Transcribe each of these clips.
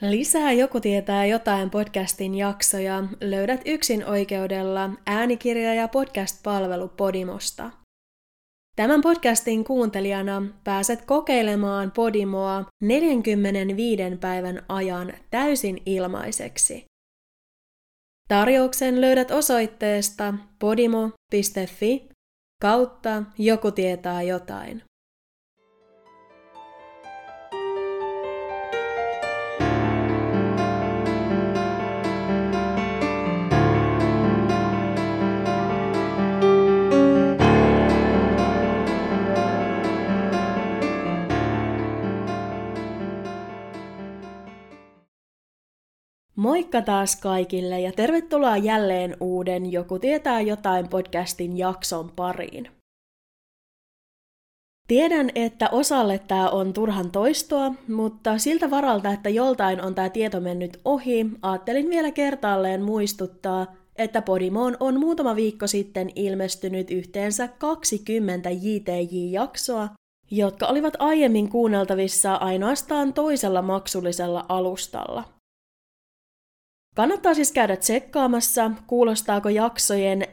Lisää Joku tietää jotain podcastin jaksoja löydät yksin oikeudella äänikirja- ja podcast-palvelu Podimosta. Tämän podcastin kuuntelijana pääset kokeilemaan Podimoa 45 päivän ajan täysin ilmaiseksi. Tarjouksen löydät osoitteesta podimo.fi kautta joku tietää jotain. Moikka taas kaikille ja tervetuloa jälleen uuden Joku tietää jotain podcastin jakson pariin. Tiedän, että osalle tämä on turhan toistoa, mutta siltä varalta, että joltain on tämä tieto mennyt ohi, ajattelin vielä kertaalleen muistuttaa, että Podimoon on muutama viikko sitten ilmestynyt yhteensä 20 JTJ-jaksoa, jotka olivat aiemmin kuunneltavissa ainoastaan toisella maksullisella alustalla – Kannattaa siis käydä tsekkaamassa, kuulostaako jaksojen 54-73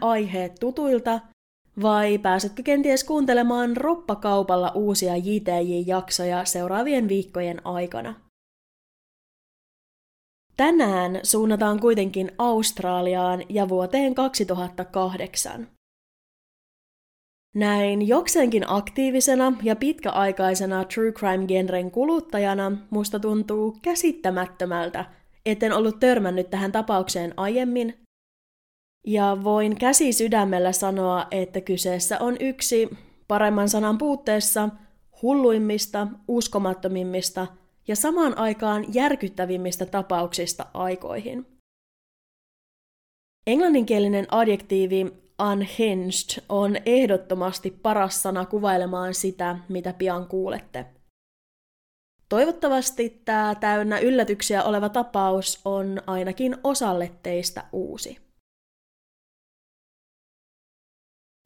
aiheet tutuilta, vai pääsetkö kenties kuuntelemaan roppakaupalla uusia JTJ-jaksoja seuraavien viikkojen aikana. Tänään suunnataan kuitenkin Australiaan ja vuoteen 2008. Näin jokseenkin aktiivisena ja pitkäaikaisena true crime-genren kuluttajana musta tuntuu käsittämättömältä, etten ollut törmännyt tähän tapaukseen aiemmin. Ja voin käsi sydämellä sanoa, että kyseessä on yksi, paremman sanan puutteessa, hulluimmista, uskomattomimmista ja samaan aikaan järkyttävimmistä tapauksista aikoihin. Englanninkielinen adjektiivi unhinged on ehdottomasti paras sana kuvailemaan sitä, mitä pian kuulette. Toivottavasti tämä täynnä yllätyksiä oleva tapaus on ainakin osalle teistä uusi.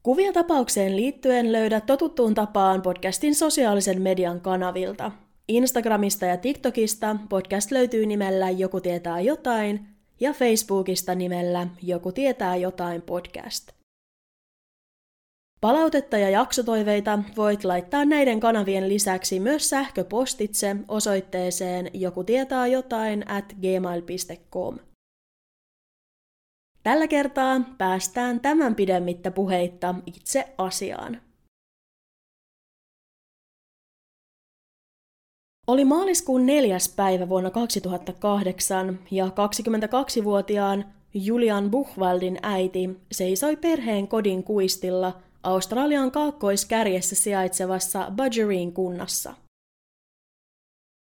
Kuvia tapaukseen liittyen löydät totuttuun tapaan podcastin sosiaalisen median kanavilta. Instagramista ja TikTokista podcast löytyy nimellä Joku tietää jotain ja Facebookista nimellä Joku tietää jotain podcast. Palautetta ja jaksotoiveita voit laittaa näiden kanavien lisäksi myös sähköpostitse osoitteeseen joku tietää jotain at gmail.com. Tällä kertaa päästään tämän pidemmittä puheitta itse asiaan. Oli maaliskuun neljäs päivä vuonna 2008 ja 22-vuotiaan Julian Buchwaldin äiti seisoi perheen kodin kuistilla – Australian kaakkoiskärjessä sijaitsevassa Budgereen kunnassa.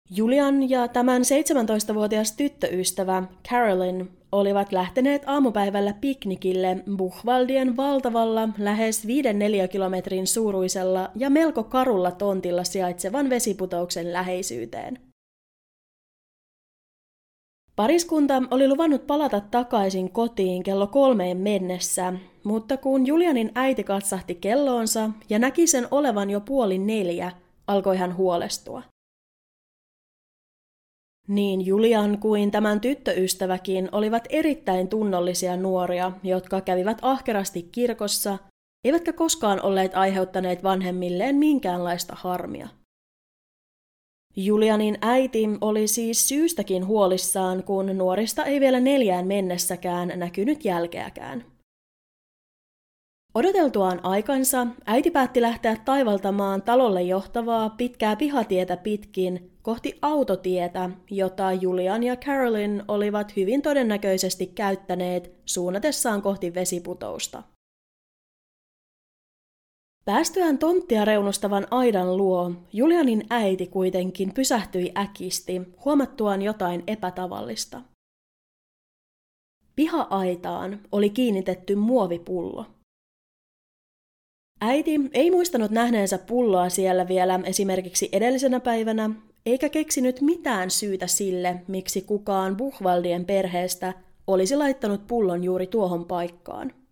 Julian ja tämän 17-vuotias tyttöystävä Carolyn olivat lähteneet aamupäivällä piknikille Buchwaldien valtavalla, lähes 5 kilometrin suuruisella ja melko karulla tontilla sijaitsevan vesiputouksen läheisyyteen. Pariskunta oli luvannut palata takaisin kotiin kello kolmeen mennessä, mutta kun Julianin äiti katsahti kelloonsa ja näki sen olevan jo puoli neljä, alkoi hän huolestua. Niin Julian kuin tämän tyttöystäväkin olivat erittäin tunnollisia nuoria, jotka kävivät ahkerasti kirkossa, eivätkä koskaan olleet aiheuttaneet vanhemmilleen minkäänlaista harmia. Julianin äiti oli siis syystäkin huolissaan, kun nuorista ei vielä neljään mennessäkään näkynyt jälkeäkään. Odoteltuaan aikansa, äiti päätti lähteä taivaltamaan talolle johtavaa pitkää pihatietä pitkin kohti autotietä, jota Julian ja Carolyn olivat hyvin todennäköisesti käyttäneet suunnatessaan kohti vesiputousta. Päästyään tonttia reunustavan aidan luo, Julianin äiti kuitenkin pysähtyi äkisti, huomattuaan jotain epätavallista. Piha-aitaan oli kiinnitetty muovipullo. Äiti ei muistanut nähneensä pulloa siellä vielä esimerkiksi edellisenä päivänä, eikä keksinyt mitään syytä sille, miksi kukaan Buchwaldien perheestä olisi laittanut pullon juuri tuohon paikkaan.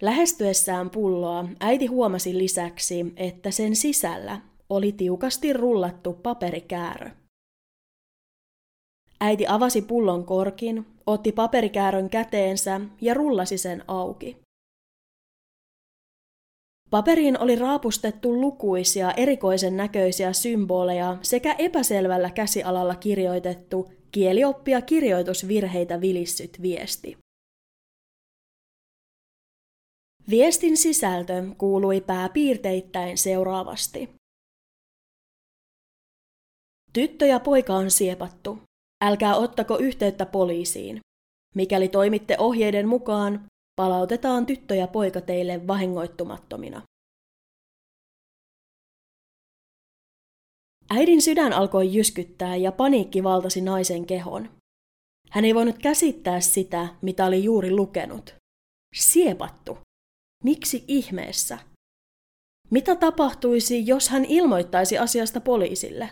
Lähestyessään pulloa äiti huomasi lisäksi, että sen sisällä oli tiukasti rullattu paperikäärö. Äiti avasi pullon korkin, otti paperikäärön käteensä ja rullasi sen auki. Paperiin oli raapustettu lukuisia erikoisen näköisiä symboleja sekä epäselvällä käsialalla kirjoitettu kielioppia kirjoitusvirheitä vilissyt viesti. Viestin sisältö kuului pääpiirteittäin seuraavasti. Tyttö ja poika on siepattu. Älkää ottako yhteyttä poliisiin. Mikäli toimitte ohjeiden mukaan, palautetaan tyttö ja poika teille vahingoittumattomina. Äidin sydän alkoi jyskyttää ja paniikki valtasi naisen kehon. Hän ei voinut käsittää sitä, mitä oli juuri lukenut. Siepattu. Miksi ihmeessä? Mitä tapahtuisi, jos hän ilmoittaisi asiasta poliisille?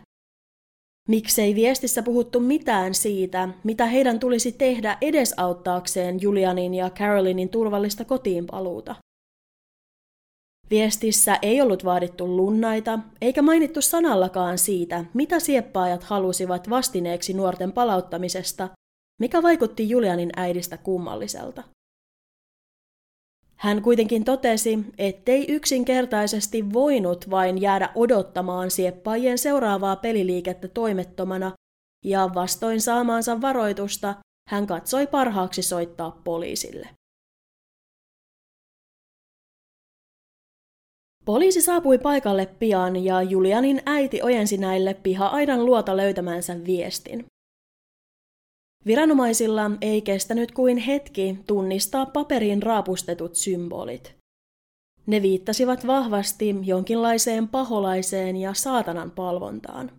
Miksei viestissä puhuttu mitään siitä, mitä heidän tulisi tehdä edesauttaakseen Julianin ja Carolinin turvallista kotiinpaluuta? Viestissä ei ollut vaadittu lunnaita, eikä mainittu sanallakaan siitä, mitä sieppaajat halusivat vastineeksi nuorten palauttamisesta, mikä vaikutti Julianin äidistä kummalliselta. Hän kuitenkin totesi, ettei yksinkertaisesti voinut vain jäädä odottamaan sieppaajien seuraavaa peliliikettä toimettomana, ja vastoin saamaansa varoitusta hän katsoi parhaaksi soittaa poliisille. Poliisi saapui paikalle pian ja Julianin äiti ojensi näille piha-aidan luota löytämänsä viestin. Viranomaisilla ei kestänyt kuin hetki tunnistaa paperiin raapustetut symbolit. Ne viittasivat vahvasti jonkinlaiseen paholaiseen ja saatanan palvontaan.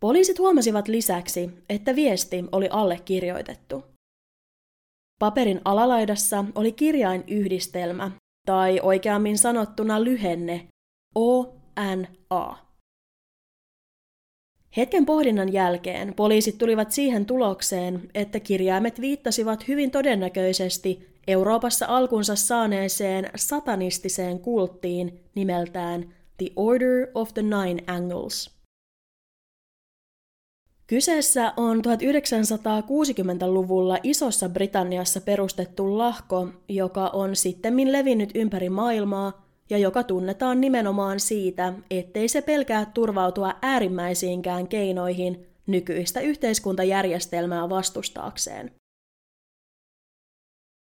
Poliisit huomasivat lisäksi, että viesti oli allekirjoitettu. Paperin alalaidassa oli kirjainyhdistelmä, tai oikeammin sanottuna lyhenne ONA. Hetken pohdinnan jälkeen poliisit tulivat siihen tulokseen, että kirjaimet viittasivat hyvin todennäköisesti Euroopassa alkunsa saaneeseen satanistiseen kulttiin nimeltään The Order of the Nine Angles. Kyseessä on 1960-luvulla Isossa Britanniassa perustettu lahko, joka on sittemmin levinnyt ympäri maailmaa ja joka tunnetaan nimenomaan siitä, ettei se pelkää turvautua äärimmäisiinkään keinoihin nykyistä yhteiskuntajärjestelmää vastustaakseen.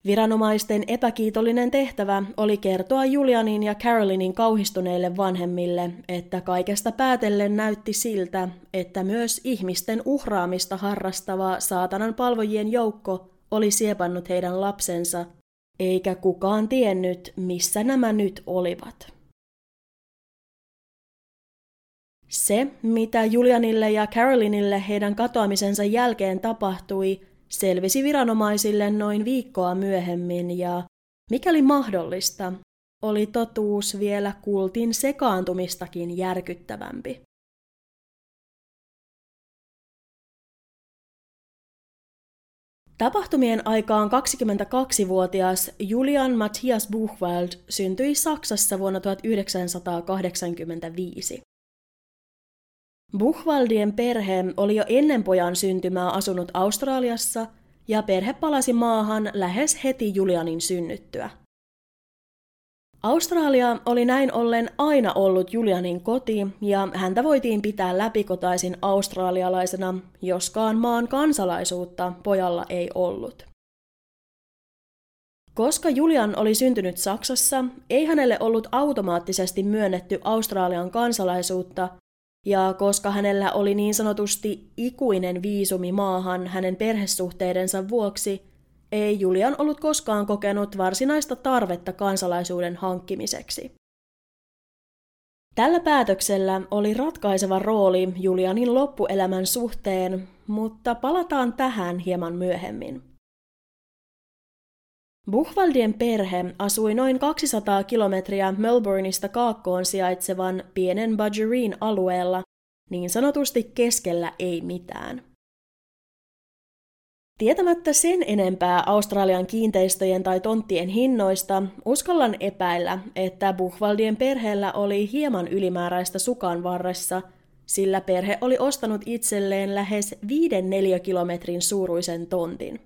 Viranomaisten epäkiitollinen tehtävä oli kertoa Julianin ja Carolinin kauhistuneille vanhemmille, että kaikesta päätellen näytti siltä, että myös ihmisten uhraamista harrastava saatanan palvojien joukko oli siepannut heidän lapsensa eikä kukaan tiennyt, missä nämä nyt olivat. Se, mitä Julianille ja Carolinille heidän katoamisensa jälkeen tapahtui, selvisi viranomaisille noin viikkoa myöhemmin ja, mikäli mahdollista, oli totuus vielä kultin sekaantumistakin järkyttävämpi. Tapahtumien aikaan 22-vuotias Julian Matthias Buchwald syntyi Saksassa vuonna 1985. Buchwaldien perhe oli jo ennen pojan syntymää asunut Australiassa ja perhe palasi maahan lähes heti Julianin synnyttyä. Australia oli näin ollen aina ollut Julianin koti ja häntä voitiin pitää läpikotaisin australialaisena, joskaan maan kansalaisuutta pojalla ei ollut. Koska Julian oli syntynyt Saksassa, ei hänelle ollut automaattisesti myönnetty Australian kansalaisuutta, ja koska hänellä oli niin sanotusti ikuinen viisumi maahan hänen perhesuhteidensa vuoksi, ei Julian ollut koskaan kokenut varsinaista tarvetta kansalaisuuden hankkimiseksi. Tällä päätöksellä oli ratkaiseva rooli Julianin loppuelämän suhteen, mutta palataan tähän hieman myöhemmin. Buchwaldien perhe asui noin 200 kilometriä Melbourneista kaakkoon sijaitsevan pienen Budgereen alueella, niin sanotusti keskellä ei mitään. Tietämättä sen enempää Australian kiinteistöjen tai tonttien hinnoista, uskallan epäillä, että Buchwaldien perheellä oli hieman ylimääräistä sukan varressa, sillä perhe oli ostanut itselleen lähes viiden neliökilometrin suuruisen tontin.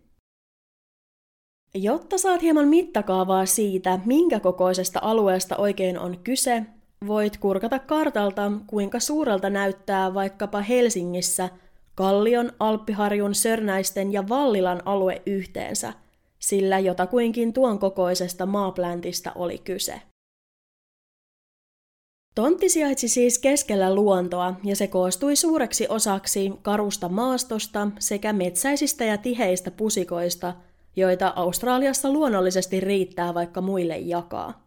Jotta saat hieman mittakaavaa siitä, minkä kokoisesta alueesta oikein on kyse, voit kurkata kartalta, kuinka suurelta näyttää vaikkapa Helsingissä – Kallion, Alppiharjun, Sörnäisten ja Vallilan alue yhteensä, sillä jotakuinkin tuon kokoisesta maapläntistä oli kyse. Tontti sijaitsi siis keskellä luontoa ja se koostui suureksi osaksi karusta maastosta sekä metsäisistä ja tiheistä pusikoista, joita Australiassa luonnollisesti riittää vaikka muille jakaa.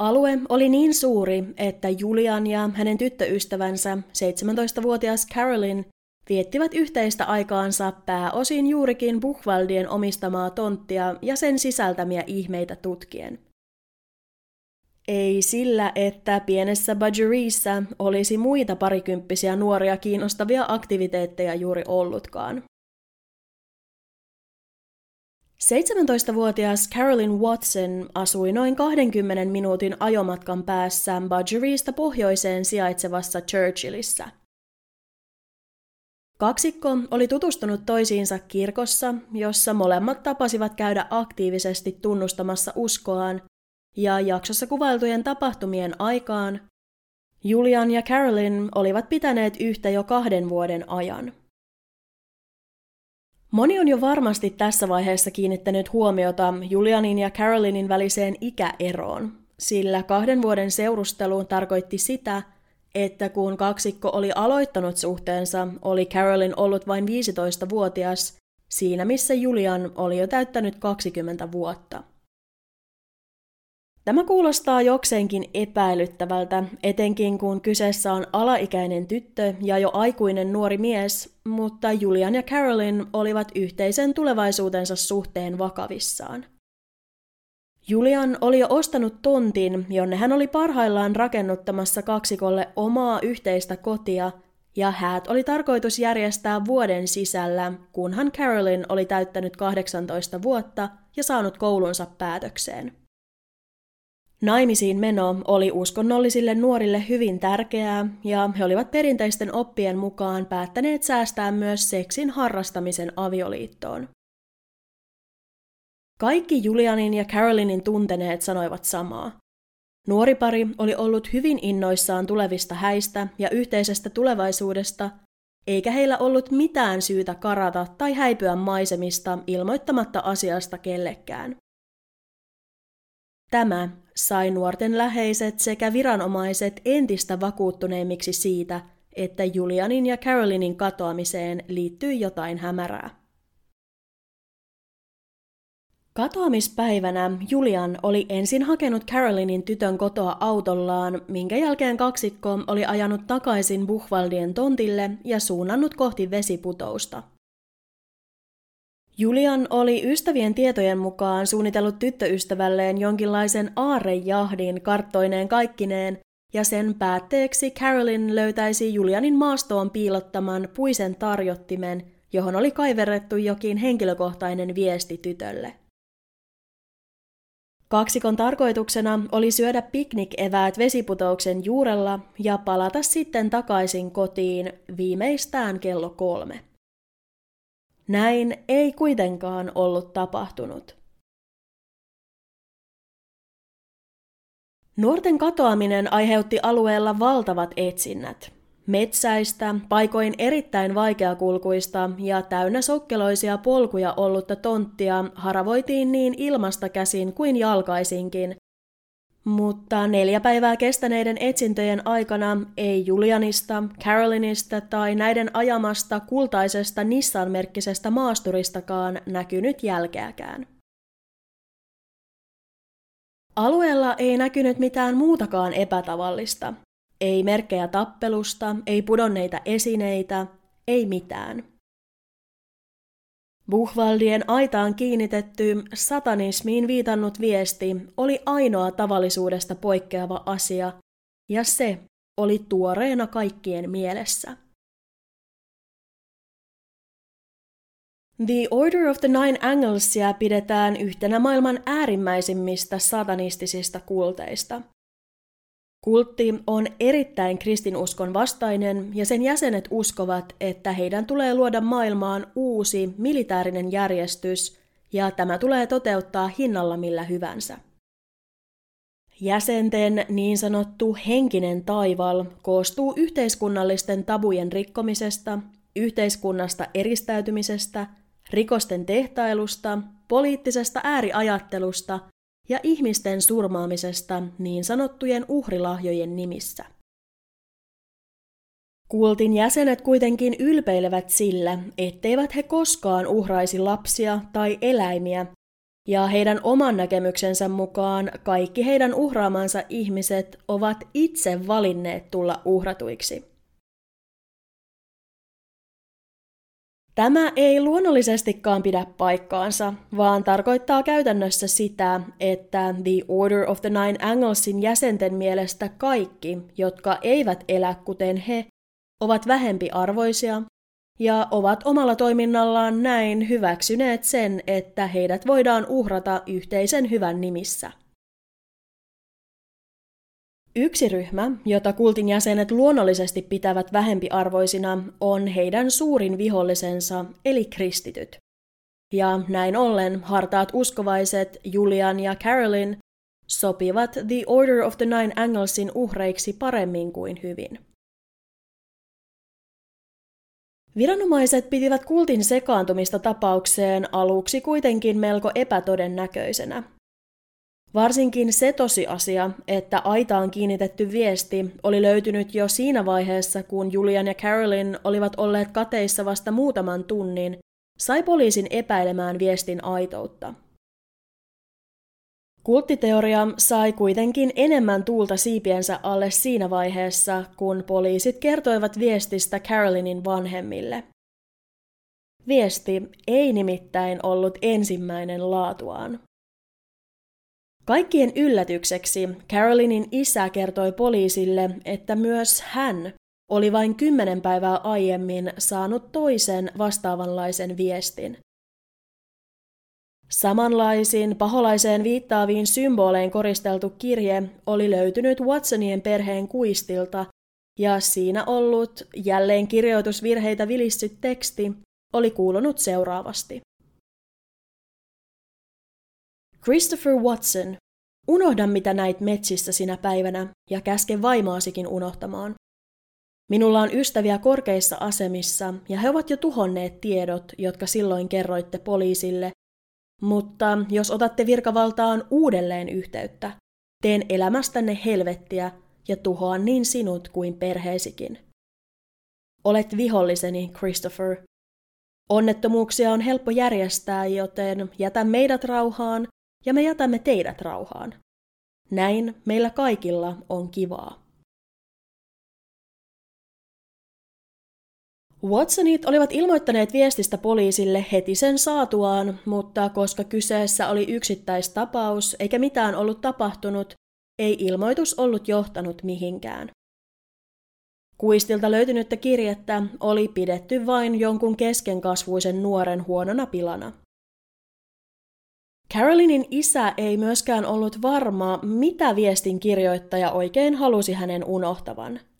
Alue oli niin suuri, että Julian ja hänen tyttöystävänsä, 17-vuotias Carolyn, viettivät yhteistä aikaansa pääosin juurikin Buchwaldien omistamaa tonttia ja sen sisältämiä ihmeitä tutkien. Ei sillä, että pienessä Budgeriissa olisi muita parikymppisiä nuoria kiinnostavia aktiviteetteja juuri ollutkaan. 17-vuotias Carolyn Watson asui noin 20 minuutin ajomatkan päässä Budgerista pohjoiseen sijaitsevassa Churchillissä. Kaksikko oli tutustunut toisiinsa kirkossa, jossa molemmat tapasivat käydä aktiivisesti tunnustamassa uskoaan, ja jaksossa kuvailtujen tapahtumien aikaan Julian ja Carolyn olivat pitäneet yhtä jo kahden vuoden ajan. Moni on jo varmasti tässä vaiheessa kiinnittänyt huomiota Julianin ja Carolinin väliseen ikäeroon, sillä kahden vuoden seurustelu tarkoitti sitä, että kun kaksikko oli aloittanut suhteensa, oli Carolyn ollut vain 15-vuotias, siinä missä Julian oli jo täyttänyt 20 vuotta. Tämä kuulostaa jokseenkin epäilyttävältä, etenkin kun kyseessä on alaikäinen tyttö ja jo aikuinen nuori mies, mutta Julian ja Carolyn olivat yhteisen tulevaisuutensa suhteen vakavissaan. Julian oli jo ostanut tontin, jonne hän oli parhaillaan rakennuttamassa kaksikolle omaa yhteistä kotia, ja häät oli tarkoitus järjestää vuoden sisällä, kunhan Carolyn oli täyttänyt 18 vuotta ja saanut koulunsa päätökseen. Naimisiin meno oli uskonnollisille nuorille hyvin tärkeää, ja he olivat perinteisten oppien mukaan päättäneet säästää myös seksin harrastamisen avioliittoon. Kaikki Julianin ja Carolinin tunteneet sanoivat samaa. Nuori pari oli ollut hyvin innoissaan tulevista häistä ja yhteisestä tulevaisuudesta, eikä heillä ollut mitään syytä karata tai häipyä maisemista ilmoittamatta asiasta kellekään. Tämä sai nuorten läheiset sekä viranomaiset entistä vakuuttuneimmiksi siitä, että Julianin ja Carolinin katoamiseen liittyi jotain hämärää. Katoamispäivänä Julian oli ensin hakenut Carolinin tytön kotoa autollaan, minkä jälkeen kaksikko oli ajanut takaisin Buchwaldien tontille ja suunnannut kohti vesiputousta. Julian oli ystävien tietojen mukaan suunnitellut tyttöystävälleen jonkinlaisen aarejahdin karttoineen kaikkineen, ja sen päätteeksi Carolyn löytäisi Julianin maastoon piilottaman puisen tarjottimen, johon oli kaiverrettu jokin henkilökohtainen viesti tytölle. Kaksikon tarkoituksena oli syödä piknik-eväät vesiputouksen juurella ja palata sitten takaisin kotiin viimeistään kello kolme. Näin ei kuitenkaan ollut tapahtunut. Nuorten katoaminen aiheutti alueella valtavat etsinnät. Metsäistä, paikoin erittäin vaikeakulkuista ja täynnä sokkeloisia polkuja ollutta tonttia haravoitiin niin ilmasta käsin kuin jalkaisinkin, mutta neljä päivää kestäneiden etsintöjen aikana ei Julianista, Carolinista tai näiden ajamasta kultaisesta Nissan-merkkisestä maasturistakaan näkynyt jälkeäkään. Alueella ei näkynyt mitään muutakaan epätavallista. Ei merkkejä tappelusta, ei pudonneita esineitä, ei mitään. Buchwaldien aitaan kiinnitetty satanismiin viitannut viesti oli ainoa tavallisuudesta poikkeava asia, ja se oli tuoreena kaikkien mielessä. The Order of the Nine Anglesia pidetään yhtenä maailman äärimmäisimmistä satanistisista kulteista. Kultti on erittäin kristinuskon vastainen ja sen jäsenet uskovat, että heidän tulee luoda maailmaan uusi militaarinen järjestys ja tämä tulee toteuttaa hinnalla millä hyvänsä. Jäsenten niin sanottu henkinen taival koostuu yhteiskunnallisten tabujen rikkomisesta, yhteiskunnasta eristäytymisestä, rikosten tehtailusta, poliittisesta ääriajattelusta ja ihmisten surmaamisesta niin sanottujen uhrilahjojen nimissä. Kultin jäsenet kuitenkin ylpeilevät sillä, etteivät he koskaan uhraisi lapsia tai eläimiä, ja heidän oman näkemyksensä mukaan kaikki heidän uhraamansa ihmiset ovat itse valinneet tulla uhratuiksi. Tämä ei luonnollisestikaan pidä paikkaansa, vaan tarkoittaa käytännössä sitä, että The Order of the Nine Anglesin jäsenten mielestä kaikki, jotka eivät elä kuten he, ovat vähempiarvoisia ja ovat omalla toiminnallaan näin hyväksyneet sen, että heidät voidaan uhrata yhteisen hyvän nimissä. Yksi ryhmä, jota kultin jäsenet luonnollisesti pitävät vähempiarvoisina, on heidän suurin vihollisensa, eli kristityt. Ja näin ollen hartaat uskovaiset Julian ja Carolyn sopivat The Order of the Nine Anglesin uhreiksi paremmin kuin hyvin. Viranomaiset pitivät kultin sekaantumista tapaukseen aluksi kuitenkin melko epätodennäköisenä. Varsinkin se tosiasia, että aitaan kiinnitetty viesti oli löytynyt jo siinä vaiheessa, kun Julian ja Carolyn olivat olleet kateissa vasta muutaman tunnin, sai poliisin epäilemään viestin aitoutta. Kulttiteoria sai kuitenkin enemmän tuulta siipiensä alle siinä vaiheessa, kun poliisit kertoivat viestistä Carolynin vanhemmille. Viesti ei nimittäin ollut ensimmäinen laatuaan. Kaikkien yllätykseksi Carolynin isä kertoi poliisille, että myös hän oli vain kymmenen päivää aiemmin saanut toisen vastaavanlaisen viestin – Samanlaisiin paholaiseen viittaaviin symboleihin koristeltu kirje oli löytynyt Watsonien perheen kuistilta, ja siinä ollut jälleen kirjoitusvirheitä vilissyt teksti oli kuulunut seuraavasti. Christopher Watson, unohda mitä näit metsissä sinä päivänä ja käske vaimoasikin unohtamaan. Minulla on ystäviä korkeissa asemissa ja he ovat jo tuhonneet tiedot, jotka silloin kerroitte poliisille mutta jos otatte virkavaltaan uudelleen yhteyttä, teen elämästänne helvettiä ja tuhoan niin sinut kuin perheesikin. Olet viholliseni, Christopher. Onnettomuuksia on helppo järjestää, joten jätä meidät rauhaan ja me jätämme teidät rauhaan. Näin meillä kaikilla on kivaa. Watsonit olivat ilmoittaneet viestistä poliisille heti sen saatuaan, mutta koska kyseessä oli yksittäistapaus eikä mitään ollut tapahtunut, ei ilmoitus ollut johtanut mihinkään. Kuistilta löytynyttä kirjettä oli pidetty vain jonkun keskenkasvuisen nuoren huonona pilana. Carolinin isä ei myöskään ollut varma, mitä viestin kirjoittaja oikein halusi hänen unohtavan –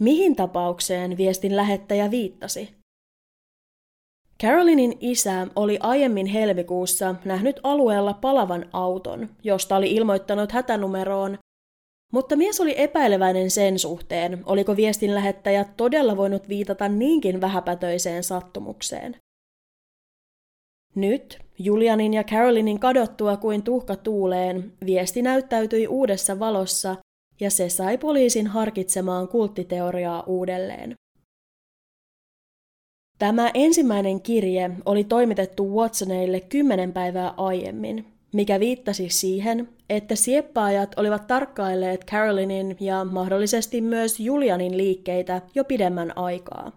Mihin tapaukseen viestin lähettäjä viittasi? Carolinin isä oli aiemmin helmikuussa nähnyt alueella palavan auton, josta oli ilmoittanut hätänumeroon, mutta mies oli epäileväinen sen suhteen, oliko viestin lähettäjä todella voinut viitata niinkin vähäpätöiseen sattumukseen. Nyt, Julianin ja Carolinin kadottua kuin tuhka tuuleen, viesti näyttäytyi uudessa valossa ja se sai poliisin harkitsemaan kulttiteoriaa uudelleen. Tämä ensimmäinen kirje oli toimitettu Watsoneille kymmenen päivää aiemmin, mikä viittasi siihen, että sieppaajat olivat tarkkailleet Carolinin ja mahdollisesti myös Julianin liikkeitä jo pidemmän aikaa.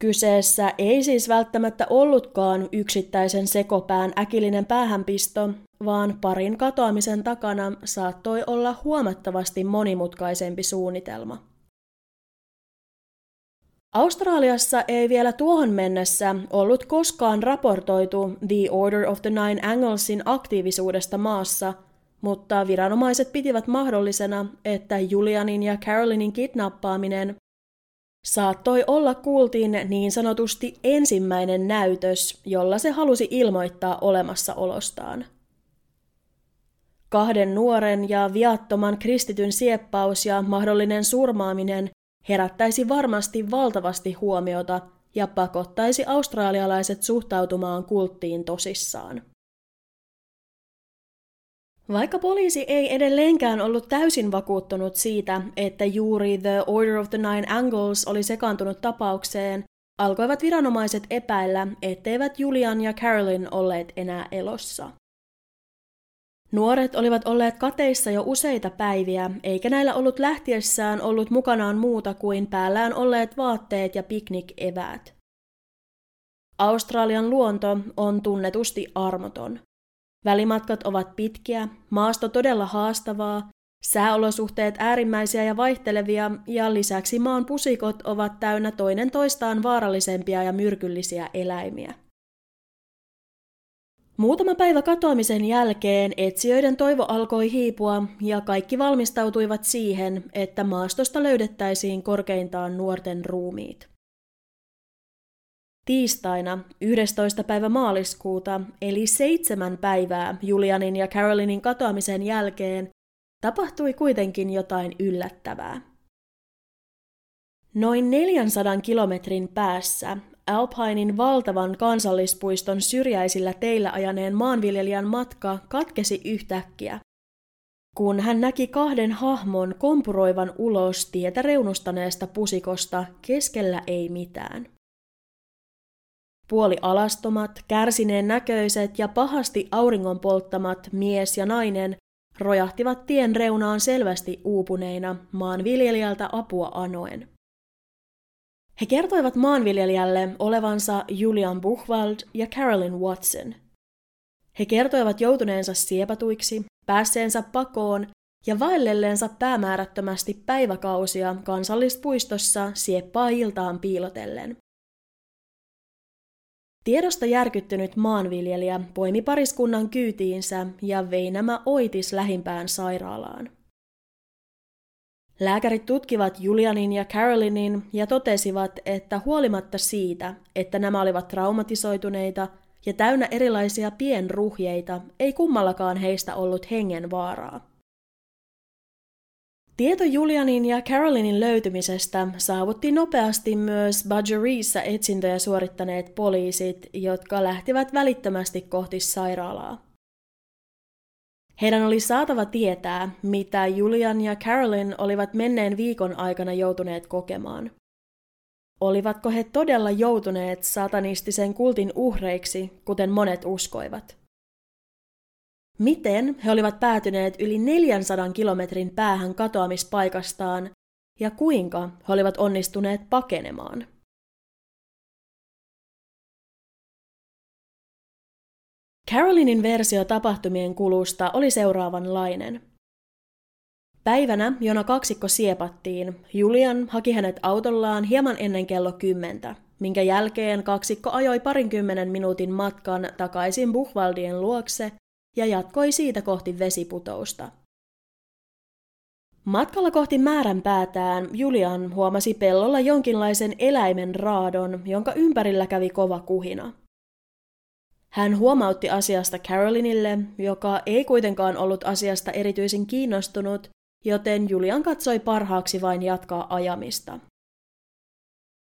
Kyseessä ei siis välttämättä ollutkaan yksittäisen sekopään äkillinen päähänpisto, vaan parin katoamisen takana saattoi olla huomattavasti monimutkaisempi suunnitelma. Australiassa ei vielä tuohon mennessä ollut koskaan raportoitu The Order of the Nine Anglesin aktiivisuudesta maassa, mutta viranomaiset pitivät mahdollisena, että Julianin ja Carolinin kidnappaaminen saattoi olla kultiin niin sanotusti ensimmäinen näytös, jolla se halusi ilmoittaa olemassaolostaan. Kahden nuoren ja viattoman kristityn sieppaus ja mahdollinen surmaaminen herättäisi varmasti valtavasti huomiota ja pakottaisi australialaiset suhtautumaan kulttiin tosissaan. Vaikka poliisi ei edelleenkään ollut täysin vakuuttunut siitä, että juuri The Order of the Nine Angles oli sekaantunut tapaukseen, alkoivat viranomaiset epäillä, etteivät Julian ja Carolyn olleet enää elossa. Nuoret olivat olleet kateissa jo useita päiviä, eikä näillä ollut lähtiessään ollut mukanaan muuta kuin päällään olleet vaatteet ja piknik-eväät. Australian luonto on tunnetusti armoton. Välimatkat ovat pitkiä, maasto todella haastavaa, sääolosuhteet äärimmäisiä ja vaihtelevia ja lisäksi maan pusikot ovat täynnä toinen toistaan vaarallisempia ja myrkyllisiä eläimiä. Muutama päivä katoamisen jälkeen etsijöiden toivo alkoi hiipua ja kaikki valmistautuivat siihen, että maastosta löydettäisiin korkeintaan nuorten ruumiit. Tiistaina 11. päivä maaliskuuta, eli seitsemän päivää Julianin ja Carolinin katoamisen jälkeen, tapahtui kuitenkin jotain yllättävää. Noin 400 kilometrin päässä Alpinein valtavan kansallispuiston syrjäisillä teillä ajaneen maanviljelijän matka katkesi yhtäkkiä, kun hän näki kahden hahmon kompuroivan ulos tietä reunustaneesta pusikosta keskellä ei mitään. Puoli alastomat, kärsineen näköiset ja pahasti auringon polttamat mies ja nainen rojahtivat tien reunaan selvästi uupuneina maanviljelijältä apua anoen. He kertoivat maanviljelijälle olevansa Julian Buchwald ja Carolyn Watson. He kertoivat joutuneensa siepatuiksi, päässeensä pakoon ja vaellelleensa päämäärättömästi päiväkausia kansallispuistossa sieppaa iltaan piilotellen. Tiedosta järkyttynyt maanviljelijä poimi pariskunnan kyytiinsä ja vei nämä oitis lähimpään sairaalaan. Lääkärit tutkivat Julianin ja Carolinin ja totesivat, että huolimatta siitä, että nämä olivat traumatisoituneita ja täynnä erilaisia pienruhjeita, ei kummallakaan heistä ollut hengenvaaraa. Tieto Julianin ja Carolinin löytymisestä saavutti nopeasti myös Budgerissa etsintöjä suorittaneet poliisit, jotka lähtivät välittömästi kohti sairaalaa. Heidän oli saatava tietää, mitä Julian ja Carolyn olivat menneen viikon aikana joutuneet kokemaan. Olivatko he todella joutuneet satanistisen kultin uhreiksi, kuten monet uskoivat? Miten he olivat päätyneet yli 400 kilometrin päähän katoamispaikastaan ja kuinka he olivat onnistuneet pakenemaan? Carolinin versio tapahtumien kulusta oli seuraavanlainen. Päivänä, jona kaksikko siepattiin, Julian haki hänet autollaan hieman ennen kello kymmentä, minkä jälkeen kaksikko ajoi parinkymmenen minuutin matkan takaisin Buchwaldien luokse ja jatkoi siitä kohti vesiputousta. Matkalla kohti määrän päätään Julian huomasi pellolla jonkinlaisen eläimen raadon, jonka ympärillä kävi kova kuhina. Hän huomautti asiasta Carolinille, joka ei kuitenkaan ollut asiasta erityisen kiinnostunut, joten Julian katsoi parhaaksi vain jatkaa ajamista.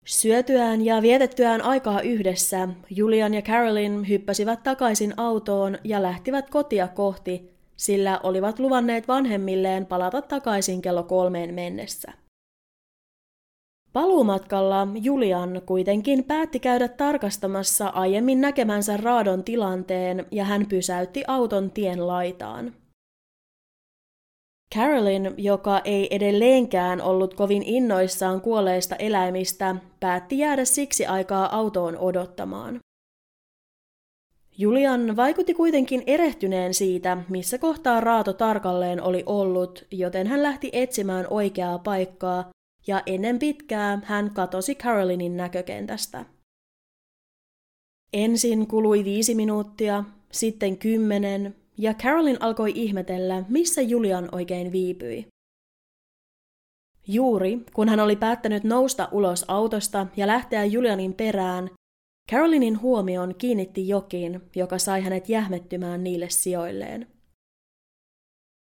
Syötyään ja vietettyään aikaa yhdessä, Julian ja Carolyn hyppäsivät takaisin autoon ja lähtivät kotia kohti, sillä olivat luvanneet vanhemmilleen palata takaisin kello kolmeen mennessä. Paluumatkalla Julian kuitenkin päätti käydä tarkastamassa aiemmin näkemänsä raadon tilanteen ja hän pysäytti auton tien laitaan. Carolyn, joka ei edelleenkään ollut kovin innoissaan kuolleista eläimistä, päätti jäädä siksi aikaa autoon odottamaan. Julian vaikutti kuitenkin erehtyneen siitä, missä kohtaa raato tarkalleen oli ollut, joten hän lähti etsimään oikeaa paikkaa ja ennen pitkää hän katosi Carolinin näkökentästä. Ensin kului viisi minuuttia, sitten kymmenen, ja Carolyn alkoi ihmetellä, missä Julian oikein viipyi. Juuri kun hän oli päättänyt nousta ulos autosta ja lähteä Julianin perään, Carolinin huomion kiinnitti jokin, joka sai hänet jähmettymään niille sijoilleen.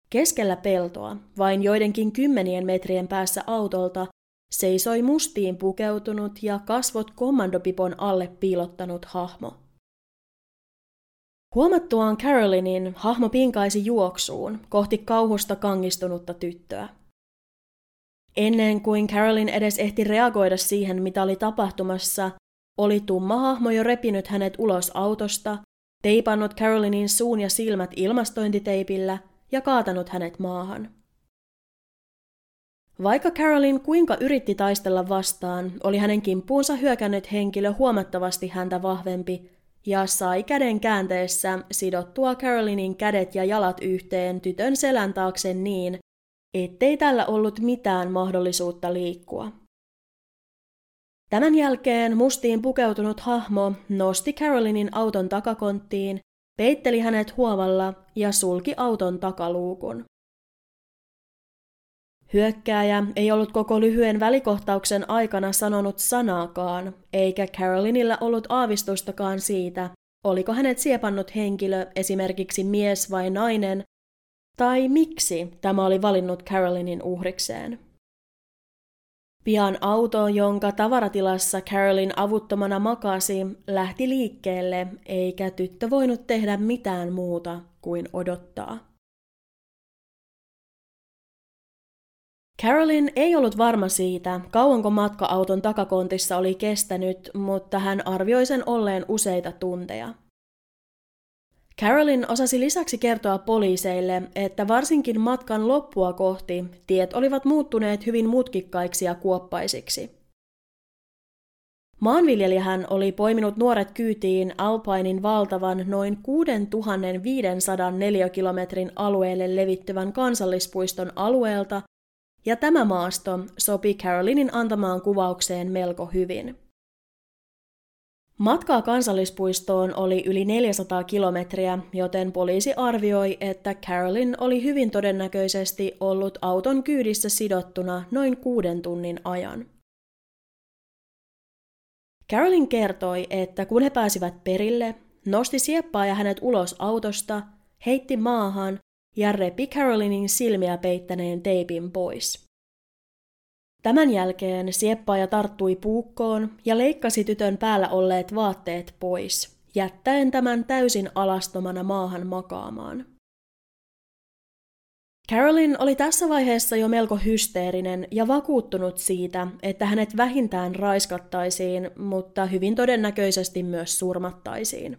Keskellä peltoa, vain joidenkin kymmenien metrien päässä autolta, seisoi mustiin pukeutunut ja kasvot kommandopipon alle piilottanut hahmo. Huomattuaan Carolinin hahmo pinkaisi juoksuun kohti kauhusta kangistunutta tyttöä. Ennen kuin Carolyn edes ehti reagoida siihen, mitä oli tapahtumassa, oli tumma hahmo jo repinyt hänet ulos autosta, teipannut Carolynin suun ja silmät ilmastointiteipillä ja kaatanut hänet maahan. Vaikka Carolyn kuinka yritti taistella vastaan, oli hänen kimppuunsa hyökännyt henkilö huomattavasti häntä vahvempi ja sai käden käänteessä sidottua Carolynin kädet ja jalat yhteen tytön selän taakse niin, ettei tällä ollut mitään mahdollisuutta liikkua. Tämän jälkeen mustiin pukeutunut hahmo nosti Carolinin auton takakonttiin, peitteli hänet huovalla ja sulki auton takaluukun. Hyökkääjä ei ollut koko lyhyen välikohtauksen aikana sanonut sanaakaan, eikä Carolinilla ollut aavistustakaan siitä, oliko hänet siepannut henkilö, esimerkiksi mies vai nainen, tai miksi tämä oli valinnut Carolinin uhrikseen. Pian auto, jonka tavaratilassa Carolyn avuttomana makasi, lähti liikkeelle, eikä tyttö voinut tehdä mitään muuta kuin odottaa. Carolyn ei ollut varma siitä, kauanko matka auton takakontissa oli kestänyt, mutta hän arvioi sen olleen useita tunteja. Carolyn osasi lisäksi kertoa poliiseille, että varsinkin matkan loppua kohti tiet olivat muuttuneet hyvin mutkikkaiksi ja kuoppaisiksi. Maanviljelijähän oli poiminut nuoret kyytiin Alpainin valtavan noin 6500 neliökilometrin alueelle levittyvän kansallispuiston alueelta, ja tämä maasto sopi Carolinin antamaan kuvaukseen melko hyvin. Matkaa kansallispuistoon oli yli 400 kilometriä, joten poliisi arvioi, että Carolyn oli hyvin todennäköisesti ollut auton kyydissä sidottuna noin kuuden tunnin ajan. Carolyn kertoi, että kun he pääsivät perille, nosti sieppaa ja hänet ulos autosta, heitti maahan ja repi Carolynin silmiä peittäneen teipin pois. Tämän jälkeen sieppaaja tarttui puukkoon ja leikkasi tytön päällä olleet vaatteet pois, jättäen tämän täysin alastomana maahan makaamaan. Carolyn oli tässä vaiheessa jo melko hysteerinen ja vakuuttunut siitä, että hänet vähintään raiskattaisiin, mutta hyvin todennäköisesti myös surmattaisiin.